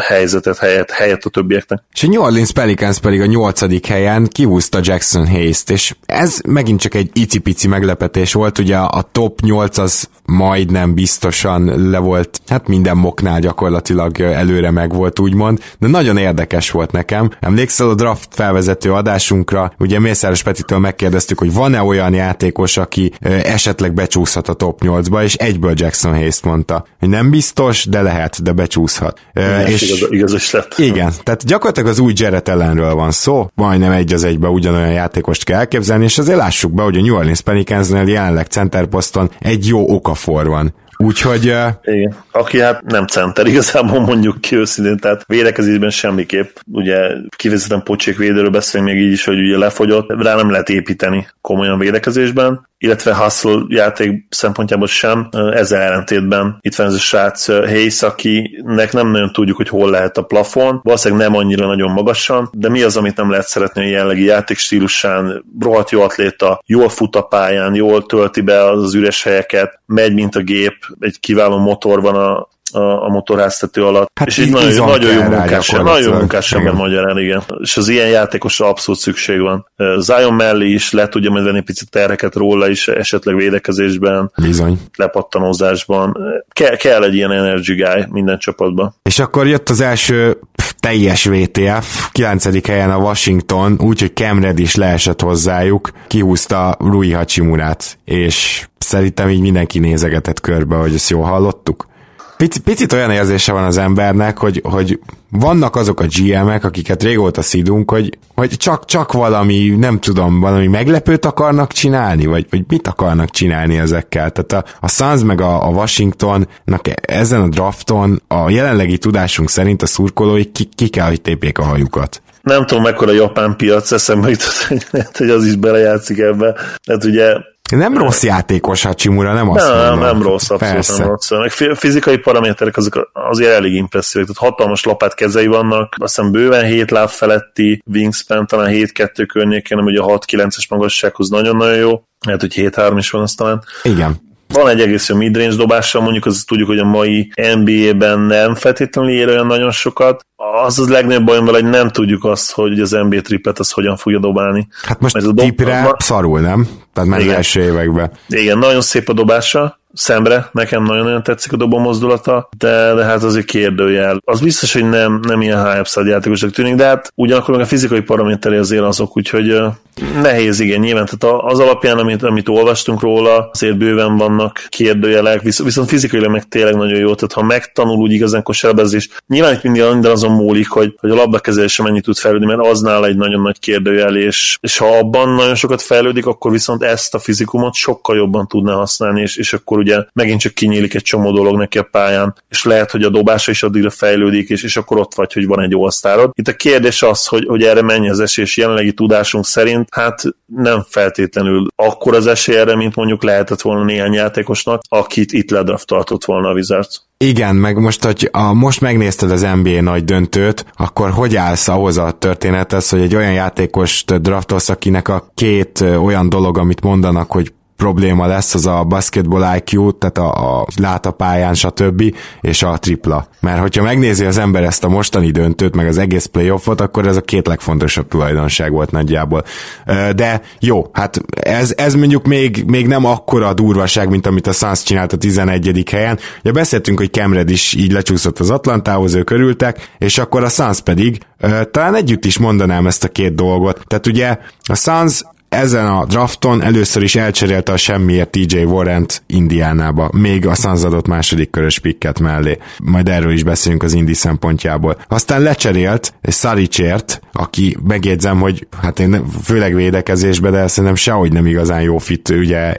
helyzetet, helyet, helyet a többieknek. És a New Orleans Pelicans pedig a nyolcadik helyen kihúzta Jackson Hayes-t, és ez megint csak egy icipici meglepetés volt, ugye a top 8 az majdnem biztosan le volt, hát minden moknál gyakorlatilag előre meg volt úgymond, de nagyon érdekes volt nekem. Emlékszel a draft felvezető adásunkra, ugye Mészáros Petitől megkérdeztük, hogy van-e olyan játékos, aki esetleg becsúszhat a top 8-ba, és egyből Jackson Hayes mondta, hogy nem biztos, de lehet, de becsúszhat. Igen, és igaz, igaz is lett. Igen, tehát gyakorlatilag az új Jarrett ellenről van szó, majdnem egy az egybe ugyanolyan játékost kell elképzelni, és azért lássuk be, hogy a New Orleans Pelicansnél jelenleg centerposzton egy jó okafor van. Úgyhogy... Uh... Igen. Aki hát nem center, igazából mondjuk ki őszintén, tehát védekezésben semmiképp. Ugye kivezetem pocsék védőről beszélünk még így is, hogy ugye lefogyott, rá nem lehet építeni komolyan védekezésben illetve hustle játék szempontjából sem. Ezzel ellentétben itt van ez a srác Hayes, akinek nem nagyon tudjuk, hogy hol lehet a plafon, valószínűleg nem annyira nagyon magasan, de mi az, amit nem lehet szeretni a jelenlegi játékstílusán, rohadt jó atléta, jól fut a pályán, jól tölti be az üres helyeket, megy, mint a gép, egy kiváló motor van a, a, a motorháztető alatt. Hát és így nagyon, nagyon jó munkás, nagyon munkás ember magyarán, igen. És az ilyen játékosra abszolút szükség van. Zion mellé is le tudja majd venni picit terheket róla is, esetleg védekezésben, Bizony. lepattanózásban. Ke- kell egy ilyen energy guy minden csapatban. És akkor jött az első teljes VTF, 9. helyen a Washington, úgyhogy Cam is leesett hozzájuk, kihúzta Rui Hachimurát, és szerintem így mindenki nézegetett körbe, hogy ezt jól hallottuk. Picit, picit olyan érzése van az embernek, hogy, hogy vannak azok a GM-ek, akiket régóta szidunk, hogy, hogy csak, csak valami, nem tudom, valami meglepőt akarnak csinálni, vagy, vagy mit akarnak csinálni ezekkel. Tehát a, a Suns meg a, a Washingtonnak ezen a drafton a jelenlegi tudásunk szerint a szurkolói ki, ki kell, hogy tépjék a hajukat nem tudom, mekkora japán piac, eszembe jutott, hogy az is belejátszik ebbe. Tehát ugye nem rossz játékos Hachimura, nem azt nem, mondom. Nem rossz, abszolút Persze. nem rossz. Meg fizikai paraméterek azok azért elég impresszívek. Tehát hatalmas lapát kezei vannak, azt hiszem bőven 7 láb feletti wingspan, talán 7-2 környékén, ami ugye a 6-9-es magassághoz nagyon-nagyon jó. Lehet, hogy 7-3 is van aztán. Igen. Van egy egész jó midrange dobással, mondjuk az tudjuk, hogy a mai NBA-ben nem feltétlenül ér olyan nagyon sokat. Az az legnagyobb bajom vele, hogy nem tudjuk azt, hogy az NBA triplet az hogyan fogja dobálni. Hát most a tipre dob... szarul, nem? Tehát már első években. Igen, nagyon szép a dobása, szemre, nekem nagyon-nagyon tetszik a dobó mozdulata, de, de hát azért kérdőjel. Az biztos, hogy nem, nem ilyen upside játékosnak tűnik, de hát ugyanakkor meg a fizikai paraméteri azért azok, úgyhogy nehéz, igen, nyilván. Tehát az alapján, amit, amit olvastunk róla, azért bőven vannak kérdőjelek, visz, viszont fizikailag meg tényleg nagyon jó. Tehát ha megtanul úgy igazán kosárlabdázni, nyilván itt mindig minden azon múlik, hogy, hogy a labdakezelése mennyit tud fejlődni, mert aznál egy nagyon nagy kérdőjel, és, és ha abban nagyon sokat fejlődik, akkor viszont ezt a fizikumot sokkal jobban tudná használni, és, és akkor ugye megint csak kinyílik egy csomó dolog neki a pályán, és lehet, hogy a dobása is addigra fejlődik, és, és akkor ott vagy, hogy van egy osztárod. Itt a kérdés az, hogy, hogy erre mennyi az esély, és jelenlegi tudásunk szerint, hát nem feltétlenül akkor az esély erre, mint mondjuk lehetett volna néhány játékosnak, akit itt ledraftaltott volna a Wizards. Igen, meg most, hogy a, most megnézted az NBA nagy döntőt, akkor hogy állsz ahhoz a történethez, hogy egy olyan játékost draftolsz, akinek a két olyan dolog, amit mondanak, hogy probléma lesz, az a basketball IQ, tehát a, a lát stb. és a tripla. Mert hogyha megnézi az ember ezt a mostani döntőt, meg az egész playoffot, akkor ez a két legfontosabb tulajdonság volt nagyjából. De jó, hát ez, ez mondjuk még, még nem akkora a durvaság, mint amit a Suns csinált a 11. helyen. Ugye beszéltünk, hogy Kemred is így lecsúszott az Atlantához, ők örültek, és akkor a Suns pedig talán együtt is mondanám ezt a két dolgot. Tehát ugye a Suns ezen a drafton először is elcserélte a semmiért TJ Warrent Indiánába, még a Suns adott második körös pikket mellé. Majd erről is beszélünk az Indi szempontjából. Aztán lecserélt egy Saricsért, aki megjegyzem, hogy hát én főleg védekezésbe, de szerintem sehogy nem igazán jó fit ugye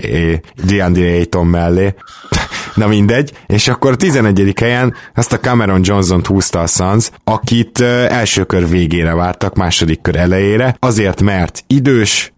DeAndre Ayton mellé. Na mindegy, és akkor a 11. helyen ezt a Cameron Johnson-t húzta a Suns, akit első kör végére vártak, második kör elejére, azért mert idős,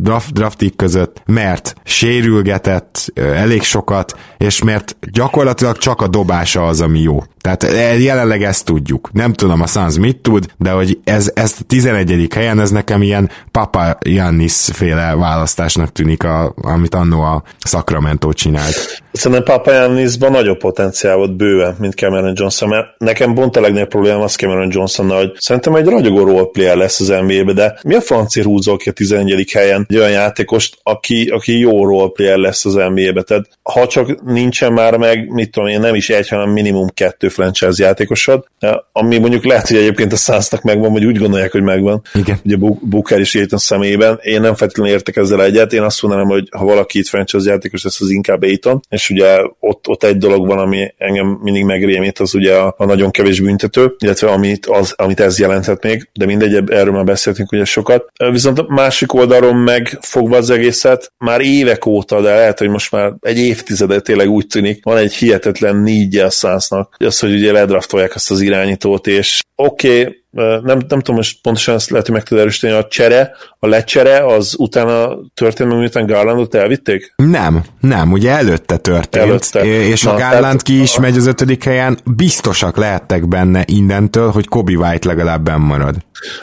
draft, draftik között, mert sérülgetett elég sokat, és mert gyakorlatilag csak a dobása az, ami jó. Tehát jelenleg ezt tudjuk. Nem tudom a Suns mit tud, de hogy ez, ezt a 11. helyen, ez nekem ilyen Papa Jannis féle választásnak tűnik, a, amit annó a Sacramento csinált. Szerintem Papa Jannisban nagyobb potenciál volt bőven, mint Cameron Johnson, mert nekem pont a legnagyobb probléma az Cameron Johnson, hogy szerintem egy ragyogó roleplayer lesz az NBA-be, de mi a francia húzol ki a 11. helyen egy olyan játékost, aki, aki jó roleplayer lesz az NBA-be, tehát ha csak nincsen már meg, mit tudom én, nem is egy, hanem minimum kettő franchise játékosod, ami mondjuk lehet, hogy egyébként a Sunsnak megvan, vagy úgy gondolják, hogy megvan. Igen. Ugye Booker is a személyében. Én nem feltétlenül értek ezzel egyet, én azt mondanám, hogy ha valaki itt franchise játékos lesz, az inkább Aiton, és ugye ott, ott egy dolog van, ami engem mindig megrémít, az ugye a, a nagyon kevés büntető, illetve amit, az, amit ez jelenthet még, de mindegy, erről már beszéltünk ugye sokat. Viszont a másik oldalon meg fogva az egészet, már évek óta, de lehet, hogy most már egy évtizedet tényleg úgy tűnik, van egy hihetetlen nígye a Sunsnak, az, hogy ugye ledraftolják azt az irányítót, és oké, okay, nem, nem tudom most pontosan ezt lehet, hogy meg tud erősíteni, a csere, a lecsere, az utána történt, miután Garlandot elvitték? Nem, nem, ugye előtte történt, előtte. és Na, a Garland tehát, ki is megy az ötödik helyen, biztosak lehettek benne innentől, hogy Kobe White legalább benn marad.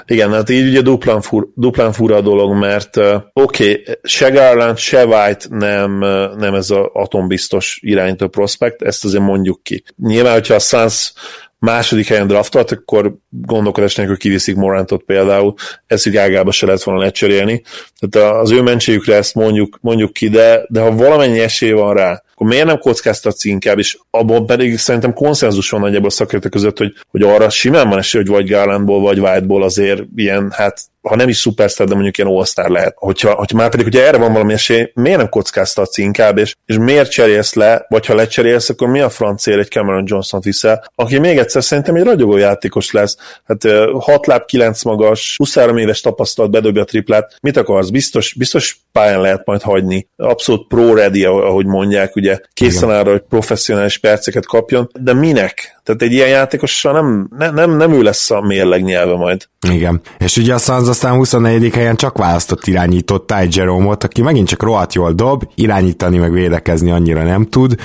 Igen, hát így ugye duplán, fur, duplán fura a dolog, mert uh, oké, okay, se Garland, se White nem, nem ez az atombiztos irányító prospekt, ezt azért mondjuk ki. Nyilván, hogyha a Suns második helyen draftolt, akkor gondolkodás nélkül kiviszik Morantot például, ezt ágába se lehet volna lecserélni. Tehát az ő mentségükre ezt mondjuk, mondjuk ki, de, de ha valamennyi esély van rá, akkor miért nem kockáztatsz inkább, és abban pedig szerintem konszenzus van nagyjából a szakértők között, hogy, hogy arra simán van esély, hogy vagy Garlandból, vagy Whiteból azért ilyen, hát ha nem is szupersztár, de mondjuk ilyen all lehet. Hogyha, hogyha már pedig, hogyha erre van valami esély, miért nem kockáztatsz inkább, és, és miért cserélsz le, vagy ha lecserélsz, akkor mi a francér egy Cameron Johnson viszel, aki még egyszer szerintem egy ragyogó játékos lesz. Hát 6 láb 9 magas, 23 éves tapasztalat bedobja a triplát. Mit akarsz? Biztos, biztos pályán lehet majd hagyni. Abszolút pro-ready, ahogy mondják, ugye készen arra, hogy professzionális perceket kapjon, de minek? Tehát egy ilyen játékossal nem, nem, nem, nem ő lesz a mérleg nyelve majd. Igen. És ugye a Suns aztán 24. helyen csak választott irányított Ty Jerome-ot, aki megint csak rohadt jól dob, irányítani meg védekezni annyira nem tud.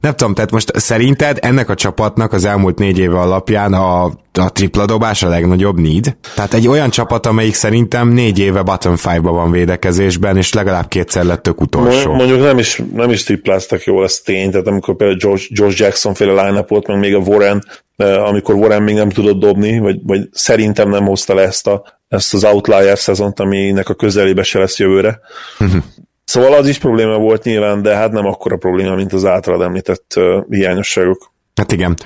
Nem tudom, tehát most szerinted ennek a csapatnak az elmúlt négy éve alapján a, a tripla dobás a legnagyobb need? Tehát egy olyan csapat, amelyik szerintem négy éve bottom five-ba van védekezésben, és legalább kétszer lett tök utolsó. Mondjuk nem is, nem is tripláztak jól, ez tény, tehát amikor például George, George Jackson féle line volt, meg még a Warren, amikor Warren még nem tudott dobni, vagy, vagy szerintem nem hozta le ezt, a, ezt az outlier szezont, aminek a közelébe se lesz jövőre. Uh-huh. Szóval az is probléma volt nyilván, de hát nem akkora probléma, mint az általad említett uh, hiányosságok. Hát igen.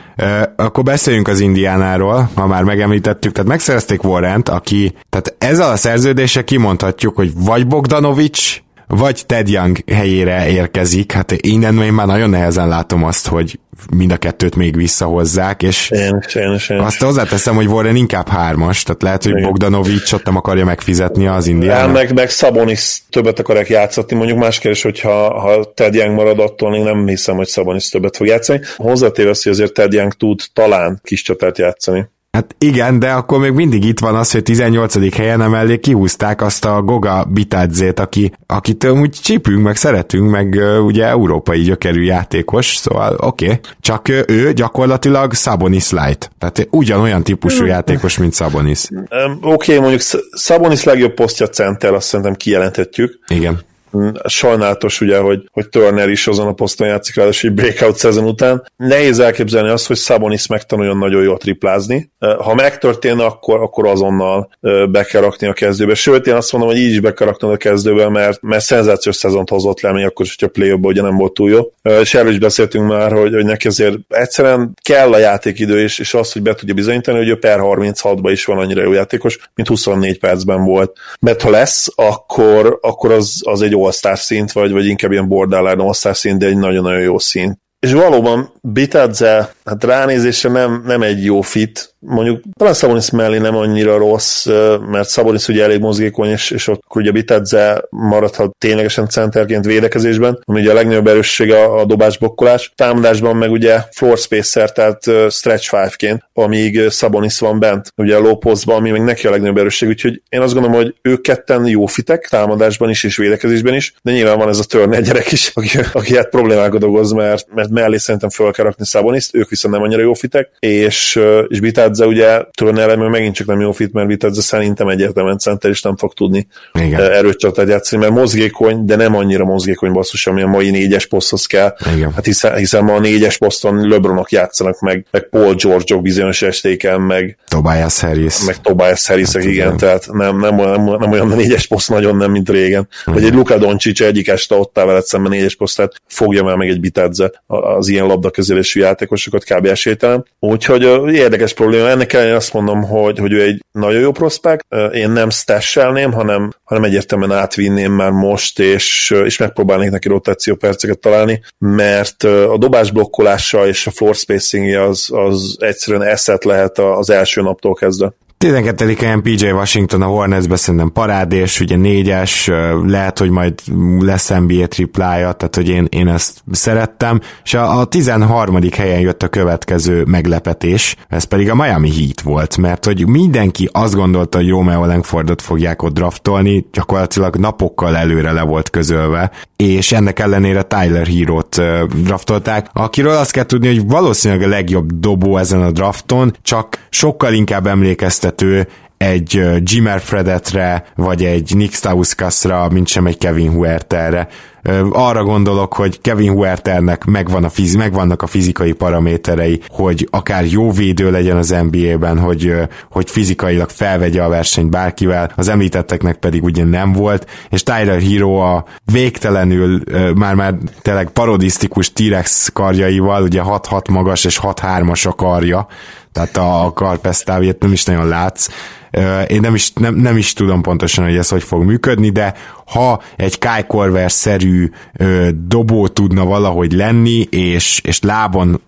Akkor beszéljünk az Indiánáról, ha már megemlítettük. Tehát megszerezték Warrent, aki, tehát ezzel a szerződéssel kimondhatjuk, hogy vagy Bogdanovics, vagy Ted Young helyére érkezik, hát innen én már nagyon nehezen látom azt, hogy mind a kettőt még visszahozzák, és én is, én azt hozzáteszem, hogy Warren inkább hármas, tehát lehet, hogy Bogdanovics ott nem akarja megfizetni az indiának. Meg, meg Szabonis többet akarják játszatni, mondjuk más kérdés, hogyha ha Ted Young marad, attól én nem hiszem, hogy Szabonis többet fog játszani. Hozzátéve hogy azért Ted Young tud talán kis csatát játszani. Hát igen, de akkor még mindig itt van az, hogy 18. helyen emellé kihúzták azt a Goga Bitadzét, aki, akit úgy csípünk, meg szeretünk, meg ugye európai gyökerű játékos, szóval oké. Okay. Csak ő gyakorlatilag Sabonis light. Tehát ugyanolyan típusú hmm. játékos, mint Sabonis. Um, oké, okay, mondjuk Sabonis legjobb posztja center, azt szerintem kijelenthetjük. Igen sajnálatos ugye, hogy, hogy Turner is azon a poszton játszik, ráadásul egy breakout szezon után. Nehéz elképzelni azt, hogy Sabonis megtanuljon nagyon jól triplázni. Ha megtörténne, akkor, akkor azonnal be kell rakni a kezdőbe. Sőt, én azt mondom, hogy így is be kell rakni a kezdőbe, mert, mert szenzációs szezont hozott le, még akkor is, hogyha play ugye nem volt túl jó. És erről is beszéltünk már, hogy, hogy neki azért egyszerűen kell a játékidő, és, és az, hogy be tudja bizonyítani, hogy ő per 36-ban is van annyira jó játékos, mint 24 percben volt. Mert ha lesz, akkor, akkor az, az egy all szint, vagy, vagy inkább ilyen borderline all szint, de egy nagyon-nagyon jó szint. És valóban Bitadze, hát ránézésre nem, nem egy jó fit, mondjuk talán Szabonis mellé nem annyira rossz, mert Szabonis ugye elég mozgékony, és, és ott ugye Bitadze maradhat ténylegesen centerként védekezésben, ami ugye a legnagyobb erőssége a, a dobásbokkolás. Támadásban meg ugye floor spacer, tehát stretch five-ként, amíg Szabonis van bent, ugye a low postban, ami meg neki a legnagyobb erősség, úgyhogy én azt gondolom, hogy ők ketten jó fitek, támadásban is és védekezésben is, de nyilván van ez a Turner gyerek is, aki, aki hát problémákat okoz, mert, mert mellé szerintem föl kell rakni Szaboniszt, ők viszont nem annyira jó fitek, és, és Bitadze Vitadze ugye Turner mert megint csak nem jó fit, mert Vitadze szerintem egyértelműen center is nem fog tudni Igen. erőt csatát játszani, mert mozgékony, de nem annyira mozgékony basszus, ami a mai négyes poszthoz kell. Igen. Hát hiszen, hiszen ma a négyes poszton LeBronok játszanak meg, meg Paul George-ok bizonyos estéken, meg Tobias Harris. Meg Tobias Harris, hát igen, igen, tehát nem, nem, nem, nem, olyan a négyes poszt nagyon nem, mint régen. Igen. Vagy egy Luka Doncic egyik este ott áll veled szemben négyes poszt, tehát fogja már meg egy Bitadze az ilyen labdakezelésű játékosokat kb. esélytelen. Úgyhogy érdekes probléma ennek ellenére azt mondom, hogy, hogy ő egy nagyon jó prospekt, én nem stashelném, hanem, hanem egyértelműen átvinném már most, és, és megpróbálnék neki rotáció perceket találni, mert a dobás blokkolása és a floor spacing az, az egyszerűen eszet lehet az első naptól kezdve. 12 helyen PJ Washington a Hornetsbe szerintem parádés, ugye négyes, lehet, hogy majd lesz NBA triplája, tehát hogy én, én ezt szerettem, és a, a 13. helyen jött a következő meglepetés, ez pedig a Miami Heat volt, mert hogy mindenki azt gondolta, hogy Romeo Langfordot fogják ott draftolni, gyakorlatilag napokkal előre le volt közölve, és ennek ellenére Tyler Hero-t draftolták, akiről azt kell tudni, hogy valószínűleg a legjobb dobó ezen a drafton, csak sokkal inkább emlékeztet vezető egy Jimmer Fredetre, vagy egy Nick Stauskasra, mint sem egy Kevin Huerterre. Arra gondolok, hogy Kevin Huerternek megvan a fizi- megvannak a fizikai paraméterei, hogy akár jó védő legyen az NBA-ben, hogy, hogy fizikailag felvegye a versenyt bárkivel, az említetteknek pedig ugye nem volt, és Tyler Hero a végtelenül már-már tényleg parodisztikus T-Rex karjaival, ugye 6-6 magas és 6-3-as a karja, tehát a karpesztávét nem is nagyon látsz. Én nem is, nem, nem is tudom pontosan, hogy ez hogy fog működni, de ha egy Kai Korver-szerű dobó tudna valahogy lenni, és, és lábon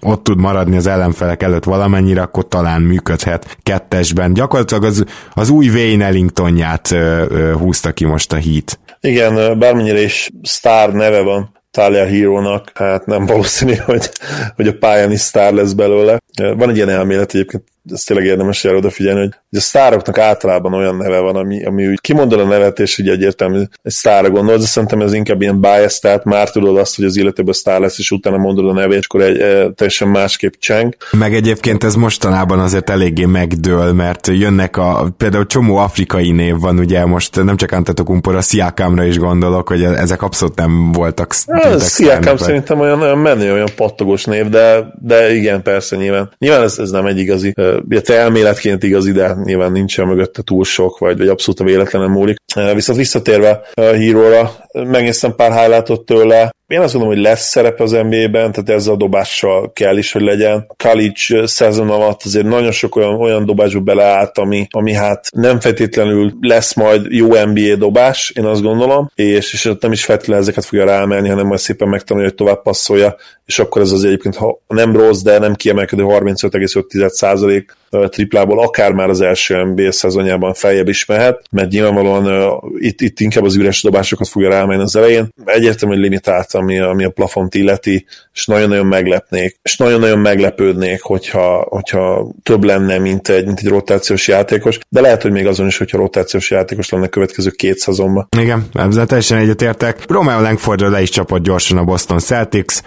ott tud maradni az ellenfelek előtt valamennyire, akkor talán működhet kettesben. Gyakorlatilag az, az új Wayne Ellingtonját ö, ö, húzta ki most a hit. Igen, bármennyire is sztár neve van Talia Hero-nak, hát nem valószínű, hogy, hogy a pályán is sztár lesz belőle. Van egy ilyen elmélet egyébként, ez tényleg érdemes erre odafigyelni, hogy, hogy a sztároknak általában olyan neve van, ami, ami úgy kimondod a nevet, és ugye egyértelmű egy sztárra gondolod, de szerintem ez inkább ilyen bias, tehát már tudod azt, hogy az illetőből sztár lesz, és utána mondod a nevét, és akkor egy, e, teljesen másképp cseng. Meg egyébként ez mostanában azért eléggé megdől, mert jönnek a, például csomó afrikai név van, ugye most nem csak Antetokumpor, a Sziakámra is gondolok, hogy ezek abszolút nem voltak. Sziakám szerintem olyan, olyan menő, olyan pattogos név, de, de igen, persze nyilván. Nyilván ez, ez nem egy igazi illetve elméletként igaz ide, nyilván nincsen mögötte túl sok, vagy, vagy abszolút a véletlenen múlik. Viszont visszatérve a híróra, megnéztem pár highlightot tőle, én azt gondolom, hogy lesz szerepe az NBA-ben, tehát ezzel a dobással kell is, hogy legyen. College szezon alatt azért nagyon sok olyan, olyan dobásba beleállt, ami, ami hát nem feltétlenül lesz majd jó NBA dobás, én azt gondolom, és, és nem is feltétlenül ezeket fogja rámenni, hanem majd szépen megtanulja, hogy tovább passzolja, és akkor ez az egyébként ha nem rossz, de nem kiemelkedő 35,5% triplából akár már az első NBA szezonjában feljebb is mehet, mert nyilvánvalóan itt, itt inkább az üres dobásokat fogja rámenni az elején. Egyértelműen limitált, ami, ami a plafont illeti, és nagyon-nagyon meglepnék, és nagyon-nagyon meglepődnék, hogyha, hogyha több lenne, mint egy, mint egy rotációs játékos, de lehet, hogy még azon is, hogyha rotációs játékos lenne a következő két szezonban. Igen, ezzel teljesen egyetértek. Romeo Langfordra le is csapott gyorsan a Boston Celtics.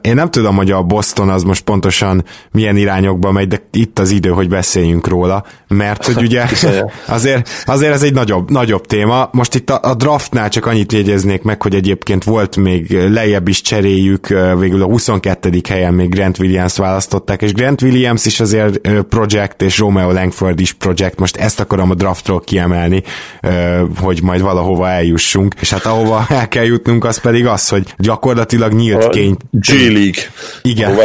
Én nem tudom, hogy a Boston az most pontosan milyen irányokba megy, de itt az idő, hogy beszéljünk róla, mert hogy ugye azért, azért ez egy nagyobb, nagyobb téma. Most itt a, a draftnál csak annyit jegyeznék meg, hogy egyébként volt még lejjebb is cseréjük, végül a 22. helyen még Grant Williams választották, és Grant Williams is azért project, és Romeo Langford is project, most ezt akarom a draftról kiemelni, hogy majd valahova eljussunk, és hát ahova el kell jutnunk, az pedig az, hogy gyakorlatilag nyílt kény... G-League. Igen.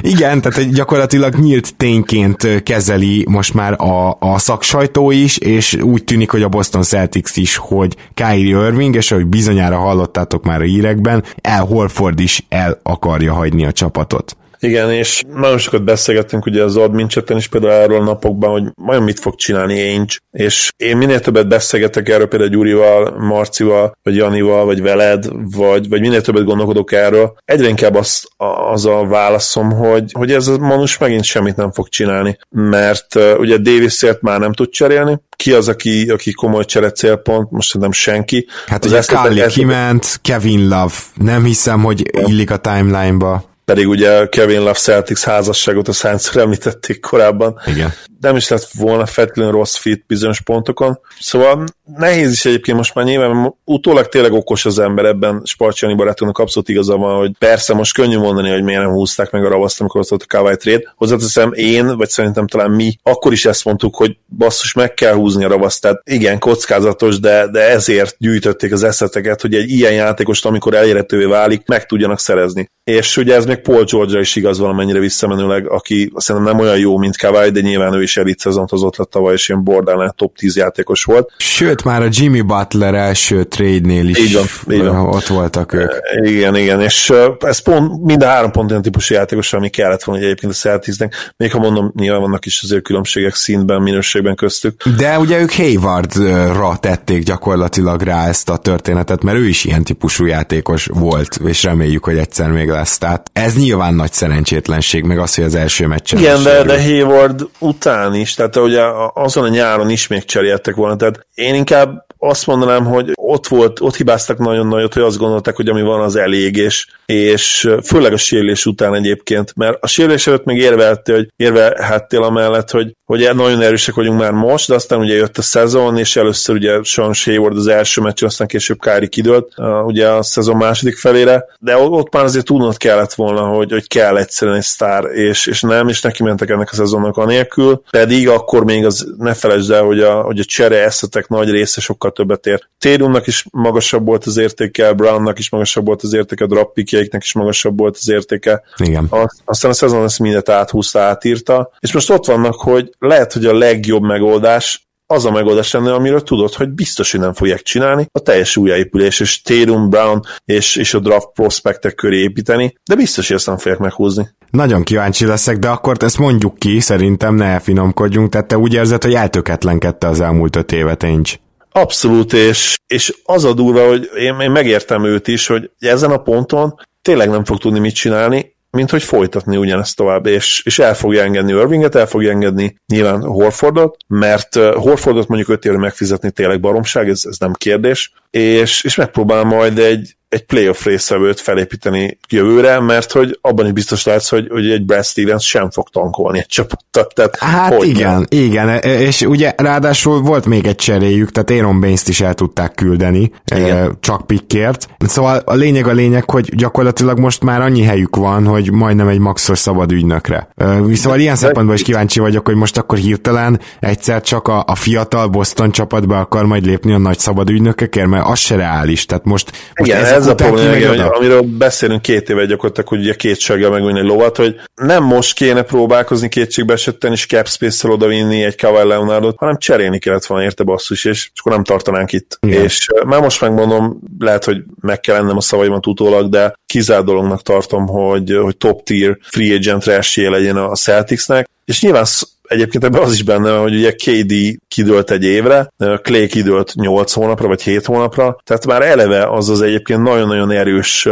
Igen, tehát gyakorlatilag nyílt tényként kezeli most már a, a szaksajtó is, és úgy tűnik, hogy a Boston Celtics is, hogy Kyrie Irving, és ahogy bizonyára hallottátok már a hírekben, El Horford is el akarja hagyni a csapatot. Igen, és nagyon sokat beszélgettünk ugye az admin is például erről a napokban, hogy majd mit fog csinálni Ainge, és én minél többet beszélgetek erről például Gyurival, Marcival, vagy Janival, vagy veled, vagy, vagy minél többet gondolkodok erről, egyre inkább az, az a válaszom, hogy, hogy ez a Manus megint semmit nem fog csinálni, mert uh, ugye Davisért már nem tud cserélni, ki az, aki, aki komoly csere célpont, most nem senki. Hát az ugye Kali kiment, Kevin Love, nem hiszem, hogy illik a timeline-ba pedig ugye Kevin Love Celtics házasságot a Saints említették korábban. Igen. Nem is lett volna feltétlenül rossz fit bizonyos pontokon. Szóval nehéz is egyébként most már nyilván utólag tényleg okos az ember ebben Sparcsani barátunknak abszolút igaza van, hogy persze most könnyű mondani, hogy miért nem húzták meg a ravaszt, amikor ott volt a Kawhi trade. Hozzáteszem én, vagy szerintem talán mi, akkor is ezt mondtuk, hogy basszus, meg kell húzni a ravaszt. Tehát igen, kockázatos, de, de ezért gyűjtötték az eszeteket, hogy egy ilyen játékost, amikor elérhetővé válik, meg tudjanak szerezni. És ugye ez még Paul George is igaz valamennyire visszamenőleg, aki szerintem nem olyan jó, mint Kawhi, de nyilván ő is elit szezont hozott lett tavaly, és ilyen borderline top 10 játékos volt. Sőt, már a Jimmy Butler első trade-nél is így van, így van. ott voltak ők. Igen, igen, és ez pont mind a három pont olyan típusú játékos, ami kellett volna egyébként a Celticsnek. Még ha mondom, nyilván vannak is azért különbségek színben, minőségben köztük. De ugye ők Haywardra tették gyakorlatilag rá ezt a történetet, mert ő is ilyen típusú játékos volt, és reméljük, hogy egyszer még lesz. Tehát ez nyilván nagy szerencsétlenség, meg az, hogy az első meccsen. Igen, de, de Hayward után is, tehát ugye azon a nyáron is még cseréltek volna, tehát én inkább azt mondanám, hogy ott volt, ott hibáztak nagyon nagyot, hogy azt gondolták, hogy ami van, az elég, és, és főleg a sérülés után egyébként, mert a sérülés előtt még érvelte, hogy érvehettél amellett, hogy, hogy nagyon erősek vagyunk már most, de aztán ugye jött a szezon, és először ugye Sean Hayward az első meccs, aztán később Kári kidőlt, ugye a szezon második felére, de ott már azért tudnod kellett volna, hogy, hogy kell egyszerűen egy sztár, és, és nem, és neki mentek ennek a szezonnak anélkül, pedig akkor még az ne felejtsd el, hogy a, hogy a csere eszetek nagy része sokkal többet ér. Térumnak is magasabb volt az értéke, Brownnak is magasabb volt az értéke, Drappikjeiknek is magasabb volt az értéke. Igen. Aztán a szezon ezt mindet áthúzta, átírta, és most ott vannak, hogy lehet, hogy a legjobb megoldás az a megoldás lenne, amiről tudod, hogy biztos, hogy nem fogják csinálni, a teljes újjáépülés, és Tatum, Brown és, és a draft prospektek köré építeni, de biztos, hogy ezt nem fogják meghúzni. Nagyon kíváncsi leszek, de akkor ezt mondjuk ki, szerintem ne elfinomkodjunk, tehát te úgy érzed, hogy eltöketlenkedte az elmúlt öt évet, Ainge. Abszolút, és, és az a durva, hogy én, én megértem őt is, hogy ezen a ponton tényleg nem fog tudni mit csinálni, mint hogy folytatni ugyanezt tovább, és, és el fogja engedni Irvinget, el fogja engedni nyilván Horfordot, mert Horfordot mondjuk öt évre megfizetni tényleg baromság, ez, ez nem kérdés, és, és megpróbál majd egy, egy playoff részevőt felépíteni jövőre, mert hogy abban is biztos látsz, hogy, hogy egy Brad Stevens sem fog tankolni egy csapattal. Tehát hát hogy igen, nem? igen, e, e, és ugye ráadásul volt még egy cseréjük, tehát Aaron baines is el tudták küldeni, e, igen. csak pikkért. Szóval a lényeg a lényeg, hogy gyakorlatilag most már annyi helyük van, hogy majdnem egy maxos szabad ügynökre. Szóval ilyen szempontból is kíváncsi vagyok, hogy most akkor hirtelen egyszer csak a, a fiatal Boston csapatba akar majd lépni a nagy szabad ügynökekért, mert az se reális. Tehát most, most Igen, ez a probléma, hogy, amiről beszélünk két éve gyakorlatilag, hogy ugye kétséggel megvinni egy lovat, hogy nem most kéne próbálkozni kétségbe esetten és cap space-szel odavinni egy Kawhi Leonardot, hanem cserélni kellett volna érte basszus, és, és akkor nem tartanánk itt. Igen. És már most megmondom, lehet, hogy meg kell lennem a szavaimat utólag, de kizár dolognak tartom, hogy, hogy top tier free agent esélye legyen a Celticsnek, és nyilván egyébként ebben az is benne van, hogy ugye KD kidőlt egy évre, Clay kidőlt 8 hónapra, vagy 7 hónapra, tehát már eleve az az egyébként nagyon-nagyon erős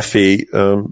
FA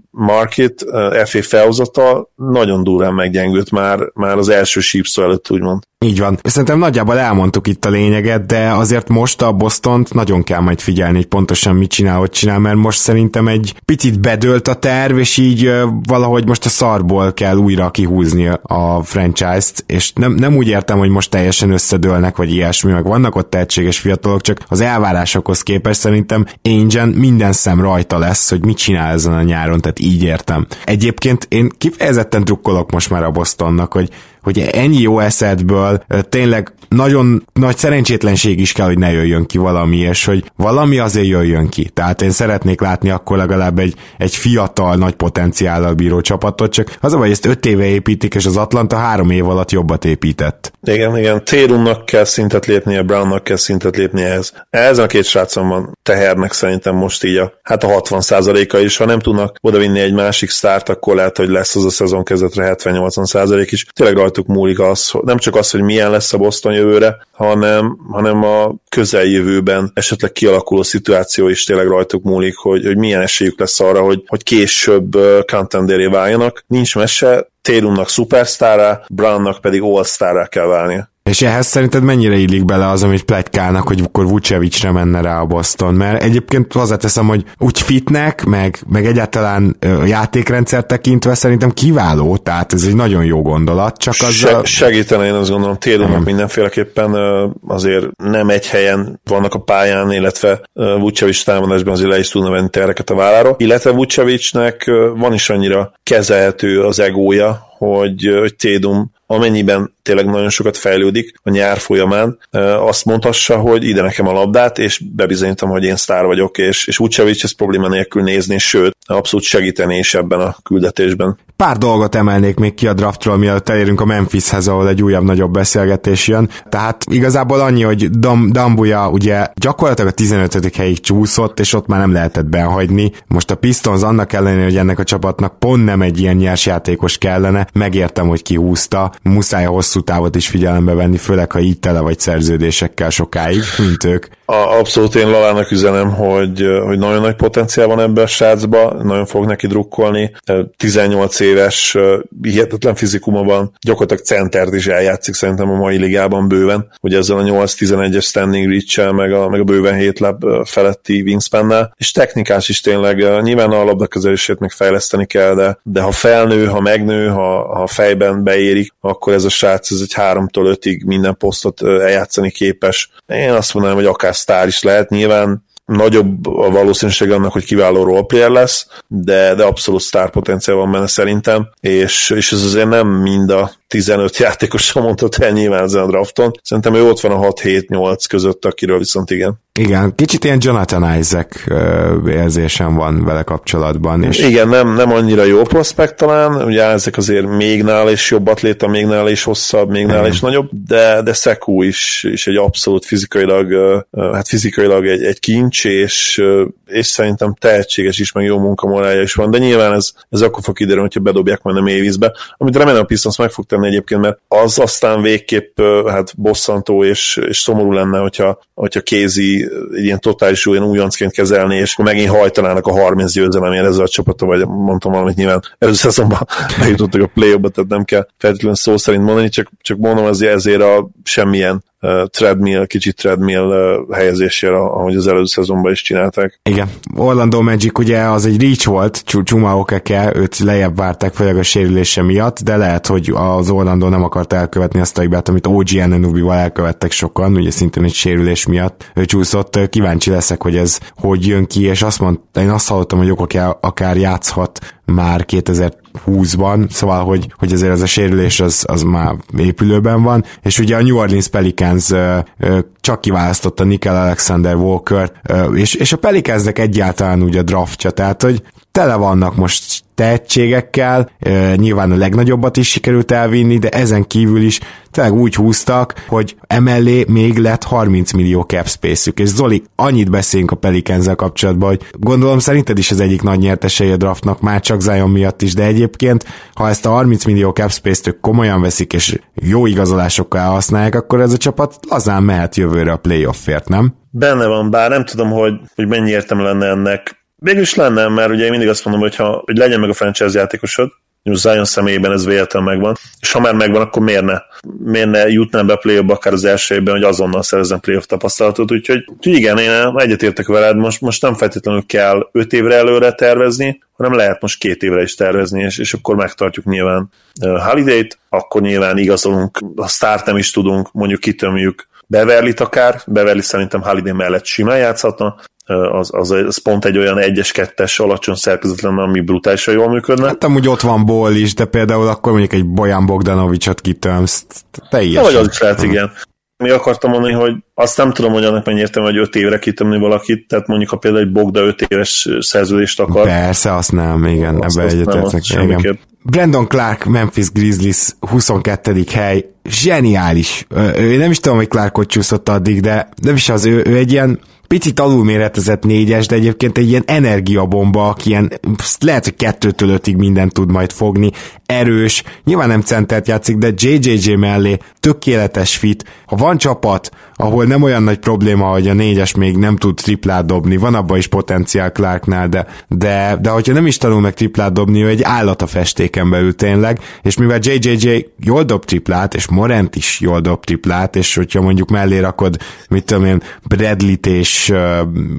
market, FA felhozata nagyon durán meggyengült már, már az első sípszó előtt, úgymond. Így van. Szerintem nagyjából elmondtuk itt a lényeget, de azért most a boston nagyon kell majd figyelni, hogy pontosan mit csinál, hogy csinál, mert most szerintem egy picit bedőlt a terv, és így valahogy most a szarból kell újra kihúzni a franchise-t, és nem, nem úgy értem, hogy most teljesen összedőlnek, vagy ilyesmi, meg vannak ott tehetséges fiatalok, csak az elvárásokhoz képest szerintem Angel minden szem rajta lesz, hogy mit csinál ezen a nyáron, tehát így értem. Egyébként én kifejezetten drukkolok most már a Bostonnak, hogy hogy ennyi jó eszedből tényleg nagyon nagy szerencsétlenség is kell, hogy ne jöjjön ki valami, és hogy valami azért jöjjön ki. Tehát én szeretnék látni akkor legalább egy, egy fiatal, nagy potenciállal bíró csapatot, csak az a hogy ezt öt éve építik, és az Atlanta három év alatt jobbat épített. Igen, igen. Térumnak kell szintet lépnie, Brownnak kell szintet lépnie ehhez. Ezen a két srácon van tehernek szerintem most így a, hát a 60%-a is. Ha nem tudnak odavinni egy másik sztárt, akkor lehet, hogy lesz az a szezon kezdetre 70-80% is. Tényleg rajtuk múlik az, nem csak az, hogy milyen lesz a Boston jövőre, hanem, hanem a közeljövőben esetleg kialakuló szituáció is tényleg rajtuk múlik, hogy, hogy milyen esélyük lesz arra, hogy, hogy később contenderé váljanak. Nincs mese, Térumnak szupersztárá, Brownnak pedig all kell válnia. És ehhez szerinted mennyire illik bele az, amit plegykálnak, hogy akkor Vucevicsre menne rá a Boston? Mert egyébként hozzáteszem, hogy úgy fitnek, meg, meg egyáltalán játékrendszer tekintve szerintem kiváló, tehát ez egy nagyon jó gondolat, csak az Se, Segítene én azt gondolom, Térumnak mindenféleképpen azért nem egy helyen vannak a pályán, illetve Vucevic támadásban azért le is tudna venni tereket a vállára, illetve Vucevicnek van is annyira kezelhető az egója, hogy, hogy Tédum amennyiben tényleg nagyon sokat fejlődik a nyár folyamán, azt mondhassa, hogy ide nekem a labdát, és bebizonyítom, hogy én sztár vagyok, és, és Vucevic ezt probléma nélkül nézni, sőt, abszolút segíteni is ebben a küldetésben. Pár dolgot emelnék még ki a draftról, mielőtt elérünk a Memphishez, ahol egy újabb, nagyobb beszélgetés jön. Tehát igazából annyi, hogy Dam- Dambuja ugye gyakorlatilag a 15. helyig csúszott, és ott már nem lehetett behagyni. Most a Pistons annak ellenére, hogy ennek a csapatnak pont nem egy ilyen nyers játékos kellene, megértem, hogy kihúzta. Muszáj a hosszú távot is figyelembe venni, főleg ha így tele vagy szerződésekkel sokáig, mint ők. A, abszolút én Lalának üzenem, hogy, hogy nagyon nagy potenciál van ebben a srácba, nagyon fog neki drukkolni. 18 éves, hihetetlen fizikuma van, gyakorlatilag centert is eljátszik szerintem a mai ligában bőven, hogy ezzel a 8-11-es standing reach meg a, meg a bőven 7 lap feletti wingspan és technikás is tényleg, nyilván a labdakezelését még fejleszteni kell, de, de ha felnő, ha megnő, ha, ha fejben beérik, akkor ez a srác ez egy 3-tól 5-ig minden posztot eljátszani képes. Én azt mondanám, hogy akár sztár is lehet, nyilván nagyobb a valószínűség annak, hogy kiváló roleplayer lesz, de, de abszolút sztár potenciál van benne szerintem, és, és ez azért nem mind a 15 játékosra mondhat el nyilván ezen a drafton. Szerintem ő ott van a 6-7-8 között, akiről viszont igen. Igen, kicsit ilyen Jonathan Isaac érzésem van vele kapcsolatban. És... Igen, nem, nem annyira jó prospekt talán, ugye ezek azért még nála is jobb atléta, még nála is hosszabb, még nála is nagyobb, de, de Szekú is, is egy abszolút fizikailag, hát fizikailag egy, egy kincs, és, és szerintem tehetséges is, meg jó munkamorája is van, de nyilván ez, ez akkor fog kiderülni, hogyha bedobják majd a mélyvízbe, amit remélem a Pistons meg fog tenni egyébként, mert az aztán végképp hát bosszantó és, és szomorú lenne, hogyha, hogyha Kézi egy ilyen totális olyan újoncként kezelni, és akkor megint hajtanának a 30 győzelemért ezzel a csapaton, vagy mondtam valamit nyilván előző szezonban bejutottak a play tehát nem kell feltétlenül szó szerint mondani, csak, csak mondom azért ezért a semmilyen treadmill, kicsit treadmill helyezésére, ahogy az előző szezonban is csinálták. Igen. Orlando Magic ugye az egy reach volt, Csuma Okeke, őt lejjebb várták főleg a sérülése miatt, de lehet, hogy az Orlando nem akart elkövetni azt a hibát, amit OG Anunobi-val elkövettek sokan, ugye szintén egy sérülés miatt ő csúszott. Kíváncsi leszek, hogy ez hogy jön ki, és azt mondta, én azt hallottam, hogy Okeke akár játszhat már 2000 20-ban, szóval, hogy, hogy azért ez a sérülés az, az már épülőben van, és ugye a New Orleans Pelicans ö, ö, csak kiválasztotta Nickel Alexander Walker, ö, és, és a Pelicansnek egyáltalán úgy a draftja, tehát hogy tele vannak most tehetségekkel, nyilván a legnagyobbat is sikerült elvinni, de ezen kívül is tényleg úgy húztak, hogy emellé még lett 30 millió cap space és Zoli, annyit beszélünk a pelicans kapcsolatban, hogy gondolom szerinted is az egyik nagy nyertesei a draftnak, már csak Zion miatt is, de egyébként, ha ezt a 30 millió cap space-t ők komolyan veszik, és jó igazolásokkal használják, akkor ez a csapat lazán mehet jövőre a playoffért, nem? Benne van, bár nem tudom, hogy, hogy mennyi értem lenne ennek Végülis lenne, mert ugye én mindig azt mondom, hogy, ha, hogy legyen meg a franchise játékosod, Zion személyében ez véletlen megvan, és ha már megvan, akkor miért ne? Miért ne jutnám be play akár az első évben, hogy azonnal szerezzen playoff tapasztalatot, úgyhogy, igen, én egyetértek veled, most, most nem feltétlenül kell öt évre előre tervezni, hanem lehet most két évre is tervezni, és, és akkor megtartjuk nyilván Holiday-t, akkor nyilván igazolunk, a start nem is tudunk, mondjuk kitömjük Beverlit akár, Beverly szerintem Holiday mellett simán játszhatna, az, az, az pont egy olyan egyes kettes alacsony szerkezet lenne, ami brutálisan jól működne. Hát amúgy ott van Ból is, de például akkor mondjuk egy Bojan Bogdanovicsot kitömsz, teljesen. Vagy az is lehet, igen. Mi akartam mondani, hogy azt nem tudom, hogy annak mennyi értem, hogy öt évre kitömni valakit, tehát mondjuk ha például egy Bogda öt éves szerződést akar. Persze, azt nem, igen, azt, ebbe egyetértek. Brandon Clark, Memphis Grizzlies 22. hely, zseniális. Ő nem is tudom, hogy Clarkot csúszott addig, de nem is az, ő, ő egy ilyen picit alulméretezett négyes, de egyébként egy ilyen energiabomba, aki ilyen, lehet, hogy kettőtől ötig mindent tud majd fogni, erős, nyilván nem centert játszik, de JJJ mellé tökéletes fit. Ha van csapat, ahol nem olyan nagy probléma, hogy a négyes még nem tud triplát dobni, van abban is potenciál Clarknál, de, de, de hogyha nem is tanul meg triplát dobni, ő egy állat a festéken belül tényleg, és mivel JJJ jól dob triplát, és Morent is jól dob triplát, és hogyha mondjuk mellé rakod, mit tudom én, Bradley-t és,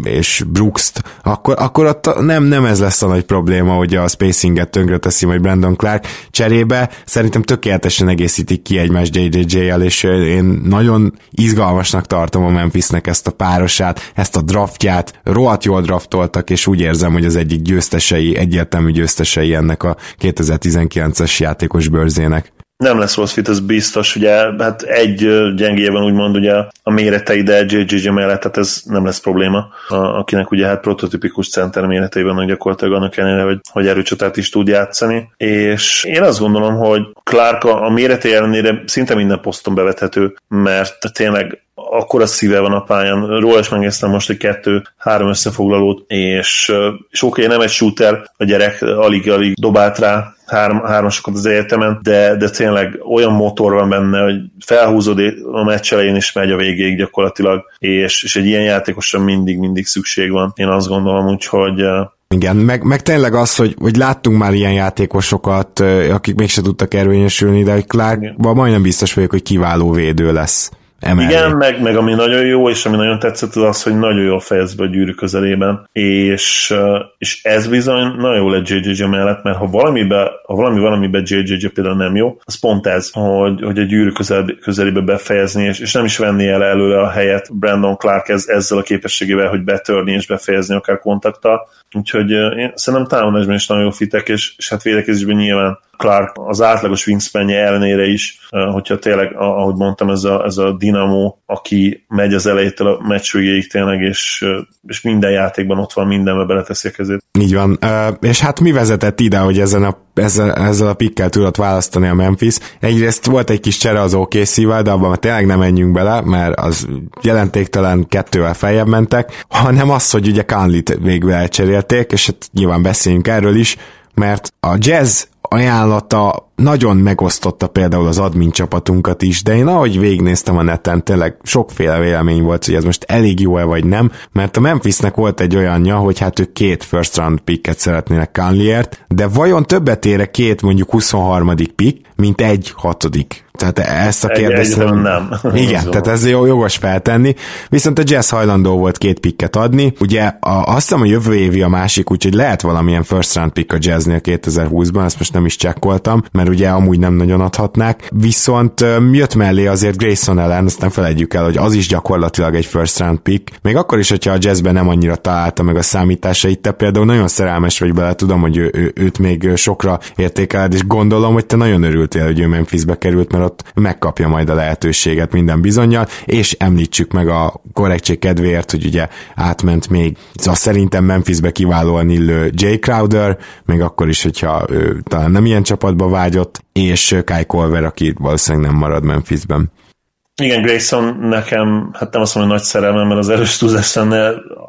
és Brooks-t, akkor, akkor ott nem, nem ez lesz a nagy probléma, hogy a spacinget tönkre teszi majd Brandon Clark, cserébe szerintem tökéletesen egészítik ki egymást JJJ-el, és én nagyon izgalmasnak tartom a Memphisnek ezt a párosát, ezt a draftját, rohadt jól draftoltak, és úgy érzem, hogy az egyik győztesei, egyértelmű győztesei ennek a 2019-es játékos bőrzének. Nem lesz rossz fit, ez biztos, ugye, hát egy gyengében úgymond ugye a méretei, de JJJ mellett, tehát ez nem lesz probléma, a, akinek ugye hát prototipikus center méreteiben hogy gyakorlatilag annak ellenére, hogy, hogy erőcsatát is tud játszani, és én azt gondolom, hogy Clark a, a méretei ellenére szinte minden poszton bevethető, mert tényleg akkor a szíve van a pályán. Róla is megnéztem most egy kettő-három összefoglalót, és, és oké, okay, nem egy shooter, a gyerek alig-alig dobált rá három, hármasokat az egyetemen, de, de tényleg olyan motor van benne, hogy felhúzod a meccs elején is megy a végéig gyakorlatilag, és, és egy ilyen játékosra mindig-mindig szükség van. Én azt gondolom, úgyhogy igen, meg, meg tényleg az, hogy, hogy láttunk már ilyen játékosokat, akik mégse tudtak érvényesülni, de hogy Clarkban majdnem biztos vagyok, hogy kiváló védő lesz. Emellé. Igen, meg, meg ami nagyon jó, és ami nagyon tetszett, az az, hogy nagyon jól fejez be a gyűrű közelében, és, és ez bizony nagyon jó lett JJJ mellett, mert ha valamibe, ha valami valamibe JJJ például nem jó, az pont ez, hogy, hogy a gyűrű közel, közelébe befejezni, és, és nem is venni el előle a helyet Brandon Clark ez, ezzel a képességével, hogy betörni és befejezni akár kontakta. Úgyhogy én szerintem támadásban is nagyon jó fitek, és, és hát védekezésben nyilván Clark az átlagos wingspanje ellenére is, hogyha tényleg, ahogy mondtam, ez a, ez a dinamo, aki megy az elejétől a meccs végéig tényleg, és, és minden játékban ott van, mindenbe beleteszi a kezét. Így van. És hát mi vezetett ide, hogy ezen a, ezzel, ezzel a pikkel tudott választani a Memphis? Egyrészt volt egy kis csere az okc de abban tényleg nem menjünk bele, mert az jelentéktelen kettővel feljebb mentek, hanem az, hogy ugye Conley-t végül elcserélték, és hát nyilván beszéljünk erről is, mert a jazz ajánlata nagyon megosztotta például az admin csapatunkat is, de én ahogy végignéztem a neten, tényleg sokféle vélemény volt, hogy ez most elég jó-e vagy nem, mert a Memphisnek volt egy olyanja, hogy hát ők két first round picket szeretnének Conliert, de vajon többet ére két mondjuk 23. pick, mint egy hatodik tehát ezt a kérdést... Egy, nem. Igen, Zó. tehát ez jó, jogos feltenni. Viszont a Jazz hajlandó volt két picket adni. Ugye a, azt hiszem a jövő évi a másik, úgyhogy lehet valamilyen first round pick a Jazznél 2020-ban, ezt most nem is csekkoltam, mert mert ugye amúgy nem nagyon adhatnák. Viszont jött mellé azért Grayson ellen, azt nem felejtjük el, hogy az is gyakorlatilag egy first round pick. Még akkor is, hogyha a jazzben nem annyira találta meg a számításait, te például nagyon szerelmes vagy bele, tudom, hogy ő, ő, őt még sokra értékeled, és gondolom, hogy te nagyon örültél, hogy ő Memphisbe került, mert ott megkapja majd a lehetőséget minden bizonyal, és említsük meg a korrektség kedvéért, hogy ugye átment még, szóval szerintem Memphisbe kiválóan illő Jay Crowder, még akkor is, hogyha ő talán nem ilyen csapatba vágyott, és Kai Colver, aki valószínűleg nem marad Memphisben. Igen, Grayson nekem, hát nem azt mondom, hogy nagy szerelmem, mert az erős túlzás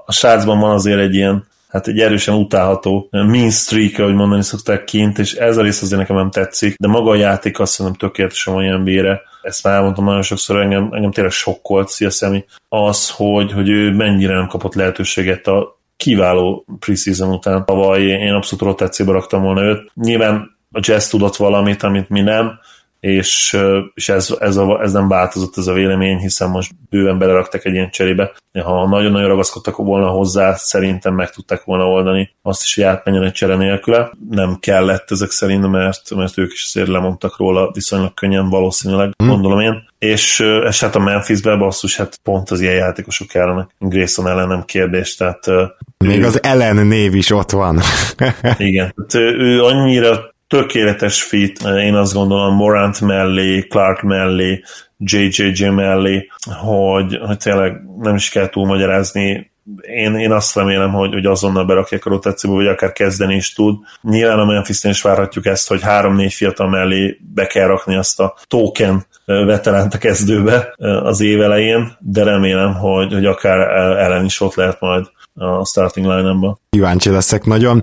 a srácban van azért egy ilyen hát egy erősen utálható mean streak, ahogy mondani szokták kint, és ez a rész azért nekem nem tetszik, de maga a játék azt hiszem tökéletesen olyan bére. Ezt már elmondtam nagyon sokszor, engem, engem tényleg sokkolt Szia Szemi, az, hogy, hogy ő mennyire nem kapott lehetőséget a kiváló preseason után. Tavaly én abszolút rotációba raktam volna őt. Nyilván a jazz tudott valamit, amit mi nem, és, és ez, ez, a, ez nem változott ez a vélemény, hiszen most bőven beleraktak egy ilyen cserébe. Ha nagyon-nagyon ragaszkodtak volna hozzá, szerintem meg tudták volna oldani azt is, hogy átmenjen egy csere nélküle. Nem kellett ezek szerint, mert, mert ők is azért lemondtak róla viszonylag könnyen, valószínűleg, hmm. gondolom én. És ez hát a Memphisbe basszus, hát pont az ilyen játékosok kellene. Grayson ellen nem kérdés, tehát még ő, az Ellen név is ott van. igen, tehát ő annyira tökéletes fit, én azt gondolom Morant mellé, Clark mellé, JJJ mellé, hogy, hogy tényleg nem is kell túlmagyarázni, én, én azt remélem, hogy, hogy azonnal berakják a rotációba, vagy akár kezdeni is tud. Nyilván a memphis is várhatjuk ezt, hogy három-négy fiatal mellé be kell rakni azt a token veteránt a kezdőbe az év elején, de remélem, hogy, hogy akár ellen is ott lehet majd a starting line-ba. Kíváncsi leszek nagyon.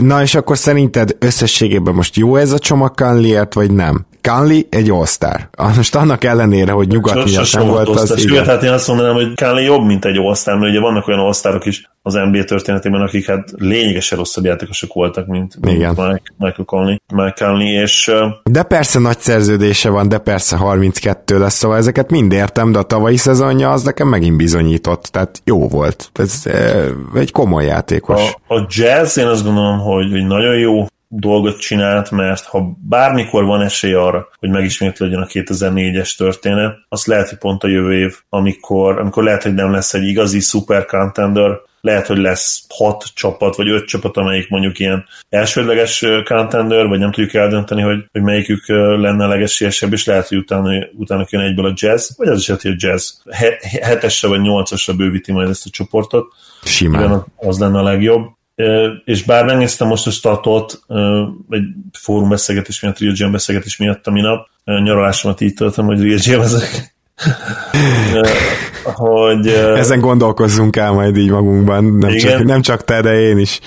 Na és akkor szerinted összességében most jó ez a csomag Conley-ért, vagy nem? Conley egy all-star. Most annak ellenére, hogy nyugat miatt nem volt az... Sőt, hát én azt mondanám, hogy Conley jobb, mint egy all mert ugye vannak olyan all is az NBA történetében, akik hát lényegesen rosszabb játékosok voltak, mint, Igen. Mike, Michael Conley, Mike Conley, és... De persze nagy szerződése van, de persze 32 lesz, szóval ezeket mind értem, de a tavalyi szezonja az nekem megint bizonyított, tehát jó volt. Ez egy komoly játékos. A, a jazz, én azt gondolom, hogy, hogy nagyon jó dolgot csinált, mert ha bármikor van esély arra, hogy megismétlődjön a 2004-es történet, az lehet, hogy pont a jövő év, amikor, amikor lehet, hogy nem lesz egy igazi super contender, lehet, hogy lesz hat csapat, vagy öt csapat, amelyik mondjuk ilyen elsődleges contender, vagy nem tudjuk eldönteni, hogy, hogy melyikük lenne a legesélyesebb, és lehet, hogy utána, utána jön egyből a jazz, vagy az is lehet, hogy a jazz hetesre vagy nyolcasra bővíti majd ezt a csoportot. Simán. Igen, az lenne a legjobb és bár megnéztem most a statot, egy fórum beszélgetés miatt, Real Jam beszélgetés miatt a minap, nyaralásomat így töltöm, hogy Real Jam ezek. hogy, Ezen gondolkozzunk el majd így magunkban, nem, csak, nem csak te, de én is.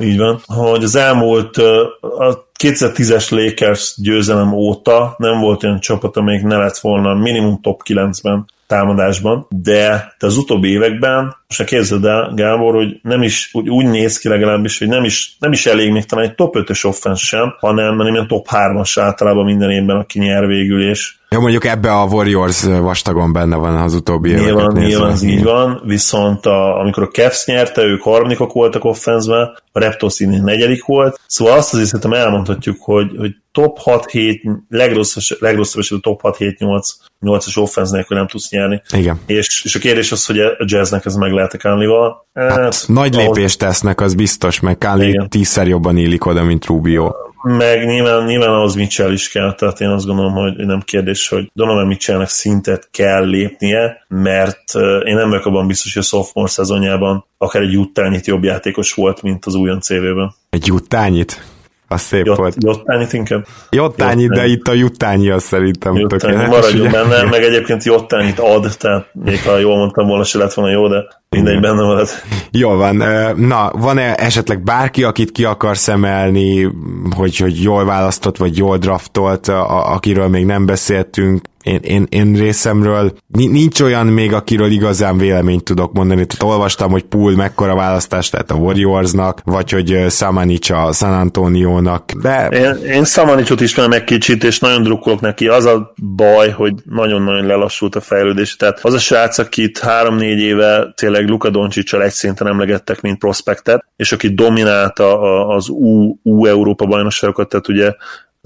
Így van, hogy az elmúlt a 2010-es Lakers győzelem óta nem volt olyan csapat, amelyik ne lett volna minimum top 9-ben támadásban, de, de az utóbbi években, most képzeld el, Gábor, hogy nem is úgy, úgy néz ki legalábbis, hogy nem is, nem is elég még talán egy top 5-ös offense sem, hanem, hanem ilyen top 3-as általában minden évben, aki nyer végül, és Ja, mondjuk ebbe a Warriors vastagon benne van az utóbbi éveket Nyilván, nyilván ez így van, viszont a, amikor a Cavs nyerte, ők harmadikok voltak offenszben, a Raptors így negyedik volt, szóval azt azért szerintem elmondhatjuk, hogy, hogy top 6-7, legrosszabb, legrosszabb esetben top 6-7-8 8-as offense nélkül nem tudsz nyerni. Igen. És, és a kérdés az, hogy a jazznek ez meg lehet-e Kánlival. Hát, hát, nagy ahhoz... lépést tesznek, az biztos, meg Kánli tízszer jobban illik oda, mint Rubio. Meg nyilván, nyilván ahhoz Mitchell is kell, tehát én azt gondolom, hogy nem kérdés, hogy Donovan Mitchellnek szintet kell lépnie, mert én nem vagyok abban biztos, hogy a sophomore szezonjában akár egy juttányit jobb játékos volt, mint az újon CV-ben. Egy juttányit? Az szép Jott, volt. Jottányit inkább? Jottányit, de itt a Juttányi az szerintem Jottányi, tökéletes. Maradjunk ugye? benne, meg egyébként Jottányit ad, tehát még ha jól mondtam volna, se lett volna jó, de mindegy benne marad. Jól van. Na, van-e esetleg bárki, akit ki akarsz emelni, hogy, hogy jól választott, vagy jól draftolt, a, akiről még nem beszéltünk, én, én, én részemről nincs olyan még, akiről igazán véleményt tudok mondani. Tehát olvastam, hogy Pool mekkora választás lett a Warriorsnak, vagy hogy Samanic a San Antonio-nak, de... Én, én Samanicot ismerem egy kicsit, és nagyon drukkolok neki. Az a baj, hogy nagyon-nagyon lelassult a fejlődés. Tehát az a srác, akit három-négy éve tényleg Luka Doncsicsal egy szinten emlegettek, mint prospektet, és aki dominálta az U, U Európa bajnokságokat, tehát ugye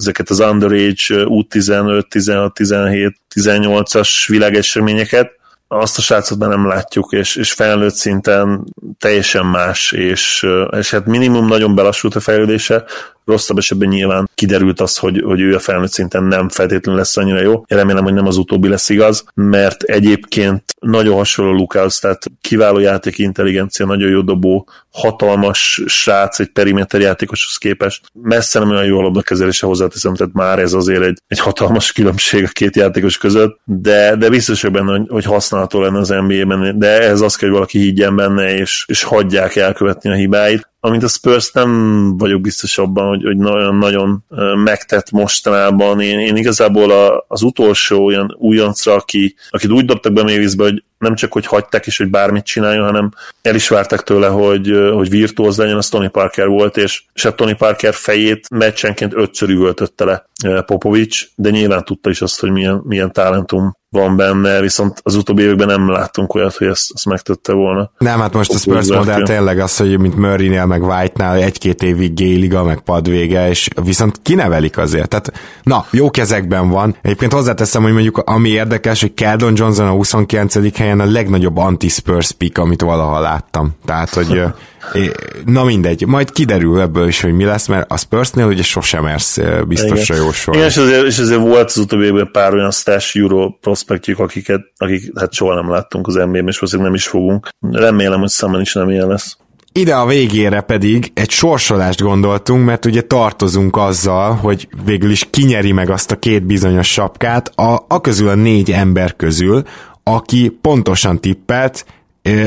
ezeket az underage U15, 16, 17, 18-as világeseményeket, azt a srácot már nem látjuk, és, és felnőtt szinten teljesen más, és, és hát minimum nagyon belassult a fejlődése, rosszabb esetben nyilván kiderült az, hogy, hogy ő a felnőtt szinten nem feltétlenül lesz annyira jó. Én remélem, hogy nem az utóbbi lesz igaz, mert egyébként nagyon hasonló Lukács, tehát kiváló játék intelligencia, nagyon jó dobó, hatalmas srác egy periméter játékoshoz képest. Messze nem olyan jó a labdakezelése hozzáteszem, tehát már ez azért egy, egy hatalmas különbség a két játékos között, de, de biztos benne, hogy, hogy használható lenne az NBA-ben, de ez az kell, hogy valaki higgyen benne, és, és hagyják elkövetni a hibáit amint a Spurs nem vagyok biztos abban, hogy, hogy nagyon-nagyon megtett mostanában. Én, én igazából a, az utolsó olyan újoncra, aki, akit úgy dobtak be Mavisbe, hogy nem csak, hogy hagyták is, hogy bármit csináljon, hanem el is vártak tőle, hogy, hogy virtuóz legyen, az Tony Parker volt, és, és a Tony Parker fejét meccsenként ötször üvöltötte le Popovics, de nyilván tudta is azt, hogy milyen, milyen talentum van benne, viszont az utóbbi években nem láttunk olyat, hogy ezt, ezt megtette volna. Nem, hát most a Spurs modell tényleg az, hogy mint Murray-nél, meg White-nál egy-két évig géliga, meg padvége, és viszont kinevelik azért. Tehát, na, jó kezekben van. Egyébként hozzáteszem, hogy mondjuk ami érdekes, hogy Keldon Johnson a 29. helyen a legnagyobb anti-Spurs pick, amit valaha láttam. Tehát, hogy Na mindegy, majd kiderül ebből is, hogy mi lesz, mert a Spursnél ugye sosem mersz biztosra jósolni. Igen, és azért, és azért volt az utóbbi évben pár olyan stash Euro prospektjük, akiket, akik hát soha nem láttunk az NBA-ben, és valószínűleg nem is fogunk. Remélem, hogy Summer is nem ilyen lesz. Ide a végére pedig egy sorsolást gondoltunk, mert ugye tartozunk azzal, hogy végül is kinyeri meg azt a két bizonyos sapkát, a, a közül a négy ember közül, aki pontosan tippelt,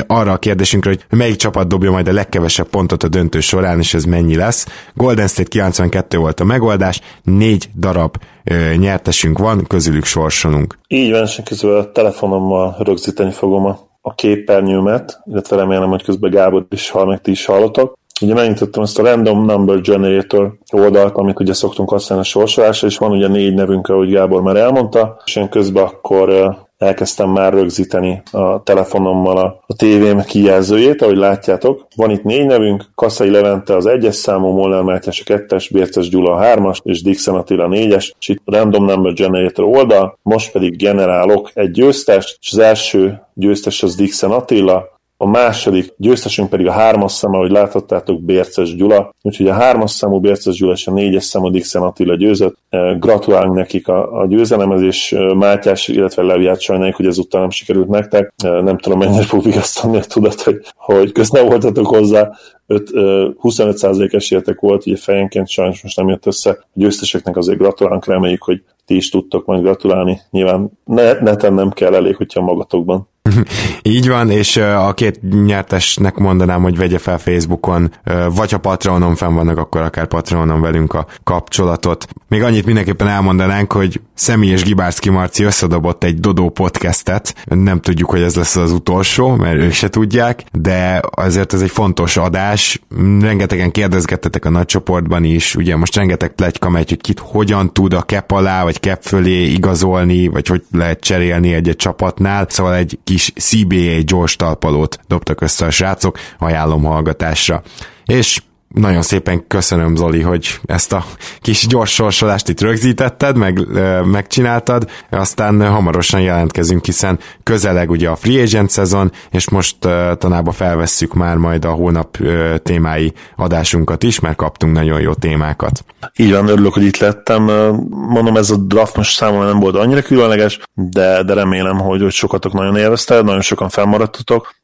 arra a kérdésünkre, hogy melyik csapat dobja majd a legkevesebb pontot a döntő során, és ez mennyi lesz. Golden State 92 volt a megoldás, négy darab ö, nyertesünk van, közülük sorsolunk. Így van, és közül a telefonommal rögzíteni fogom a, a képernyőmet, illetve remélem, hogy közben Gábor is hall, meg ti is hallotok. Ugye megnyitottam ezt a Random Number Generator oldalt, amit ugye szoktunk használni a sorsolásra, és van ugye négy nevünk, ahogy Gábor már elmondta, és én közben akkor elkezdtem már rögzíteni a telefonommal a, a tévém kijelzőjét, ahogy látjátok. Van itt négy nevünk, Kasszai Levente az egyes számú, Molnár Mátyás a kettes, Bérces Gyula a hármas, és Dixon Attila a négyes, és itt Random Number Generator oldal, most pedig generálok egy győztest, és az első győztes az Dixon Attila, a második győztesünk pedig a hármas szám, ahogy láthattátok, Bérces Gyula. Úgyhogy a hármas számú Bérces Gyula és a négyes számú Dixon Attila győzött. Gratulálunk nekik a, a győzelemhez, és Mátyás, illetve Leviát sajnáljuk, hogy ezúttal nem sikerült nektek. Nem tudom, mennyire fog vigasztani a tudat, hogy, hogy köz nem voltatok hozzá. 25% esélytek volt, ugye fejenként sajnos most nem jött össze. A győzteseknek azért gratulálunk, reméljük, hogy ti is tudtok majd gratulálni. Nyilván neten nem kell elég, hogyha magatokban. Így van, és a két nyertesnek mondanám, hogy vegye fel Facebookon, vagy ha Patreonon fenn vannak, akkor akár Patreonon velünk a kapcsolatot. Még annyit mindenképpen elmondanánk, hogy Szemi és Gibárszki Marci összedobott egy Dodó podcastet, nem tudjuk, hogy ez lesz az utolsó, mert ők se tudják, de azért ez egy fontos adás, rengetegen kérdezgettetek a nagy csoportban is, ugye most rengeteg plegyka megy, hogy kit hogyan tud a kep alá, vagy kep fölé igazolni, vagy hogy lehet cserélni egy-egy csapatnál, szóval egy kis CBA gyors talpalót dobtak össze a srácok, ajánlom hallgatásra. És nagyon szépen köszönöm, Zoli, hogy ezt a kis gyors sorsolást itt rögzítetted, meg megcsináltad, aztán hamarosan jelentkezünk, hiszen közeleg ugye a Free Agent szezon, és most tanába felvesszük már majd a hónap témái adásunkat is, mert kaptunk nagyon jó témákat. Így van, örülök, hogy itt lettem. Mondom, ez a draft most számomra nem volt annyira különleges, de, de remélem, hogy, hogy sokatok nagyon élvezte, nagyon sokan felmaradtatok,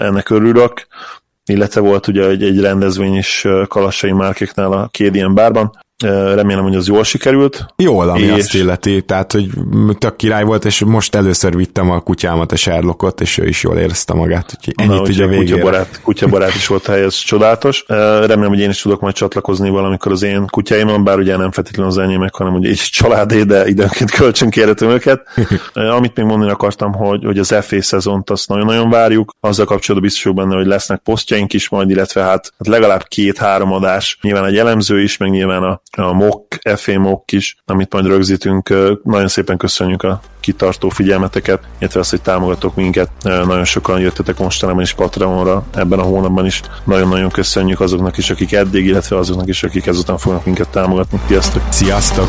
ennek örülök illetve volt ugye egy, egy rendezvény is Kalassai Márkéknál a Kédien bárban, remélem, hogy az jól sikerült. Jól, ami és... azt illeti, tehát, hogy tök király volt, és most először vittem a kutyámat, a Sherlockot, és ő is jól érezte magát, úgyhogy ennyit Na, ugye a végére. Kutyabarát, kutyabarát is volt hely, ez csodálatos. Remélem, hogy én is tudok majd csatlakozni valamikor az én kutyáimon, bár ugye nem feltétlenül az enyémek, hanem ugye egy családé, de időnként kölcsön kérhetem őket. Amit még mondani akartam, hogy, hogy az FA szezont azt nagyon-nagyon várjuk, azzal kapcsolatban biztos benne, hogy lesznek posztjaink is majd, illetve hát, hát legalább két-három adás, nyilván egy elemző is, meg nyilván a a mock, FA mock is, amit majd rögzítünk. Nagyon szépen köszönjük a kitartó figyelmeteket, illetve azt, hogy támogatok minket. Nagyon sokan jöttetek mostanában is Patreonra, ebben a hónapban is. Nagyon-nagyon köszönjük azoknak is, akik eddig, illetve azoknak is, akik ezután fognak minket támogatni. Sziasztok! Sziasztok!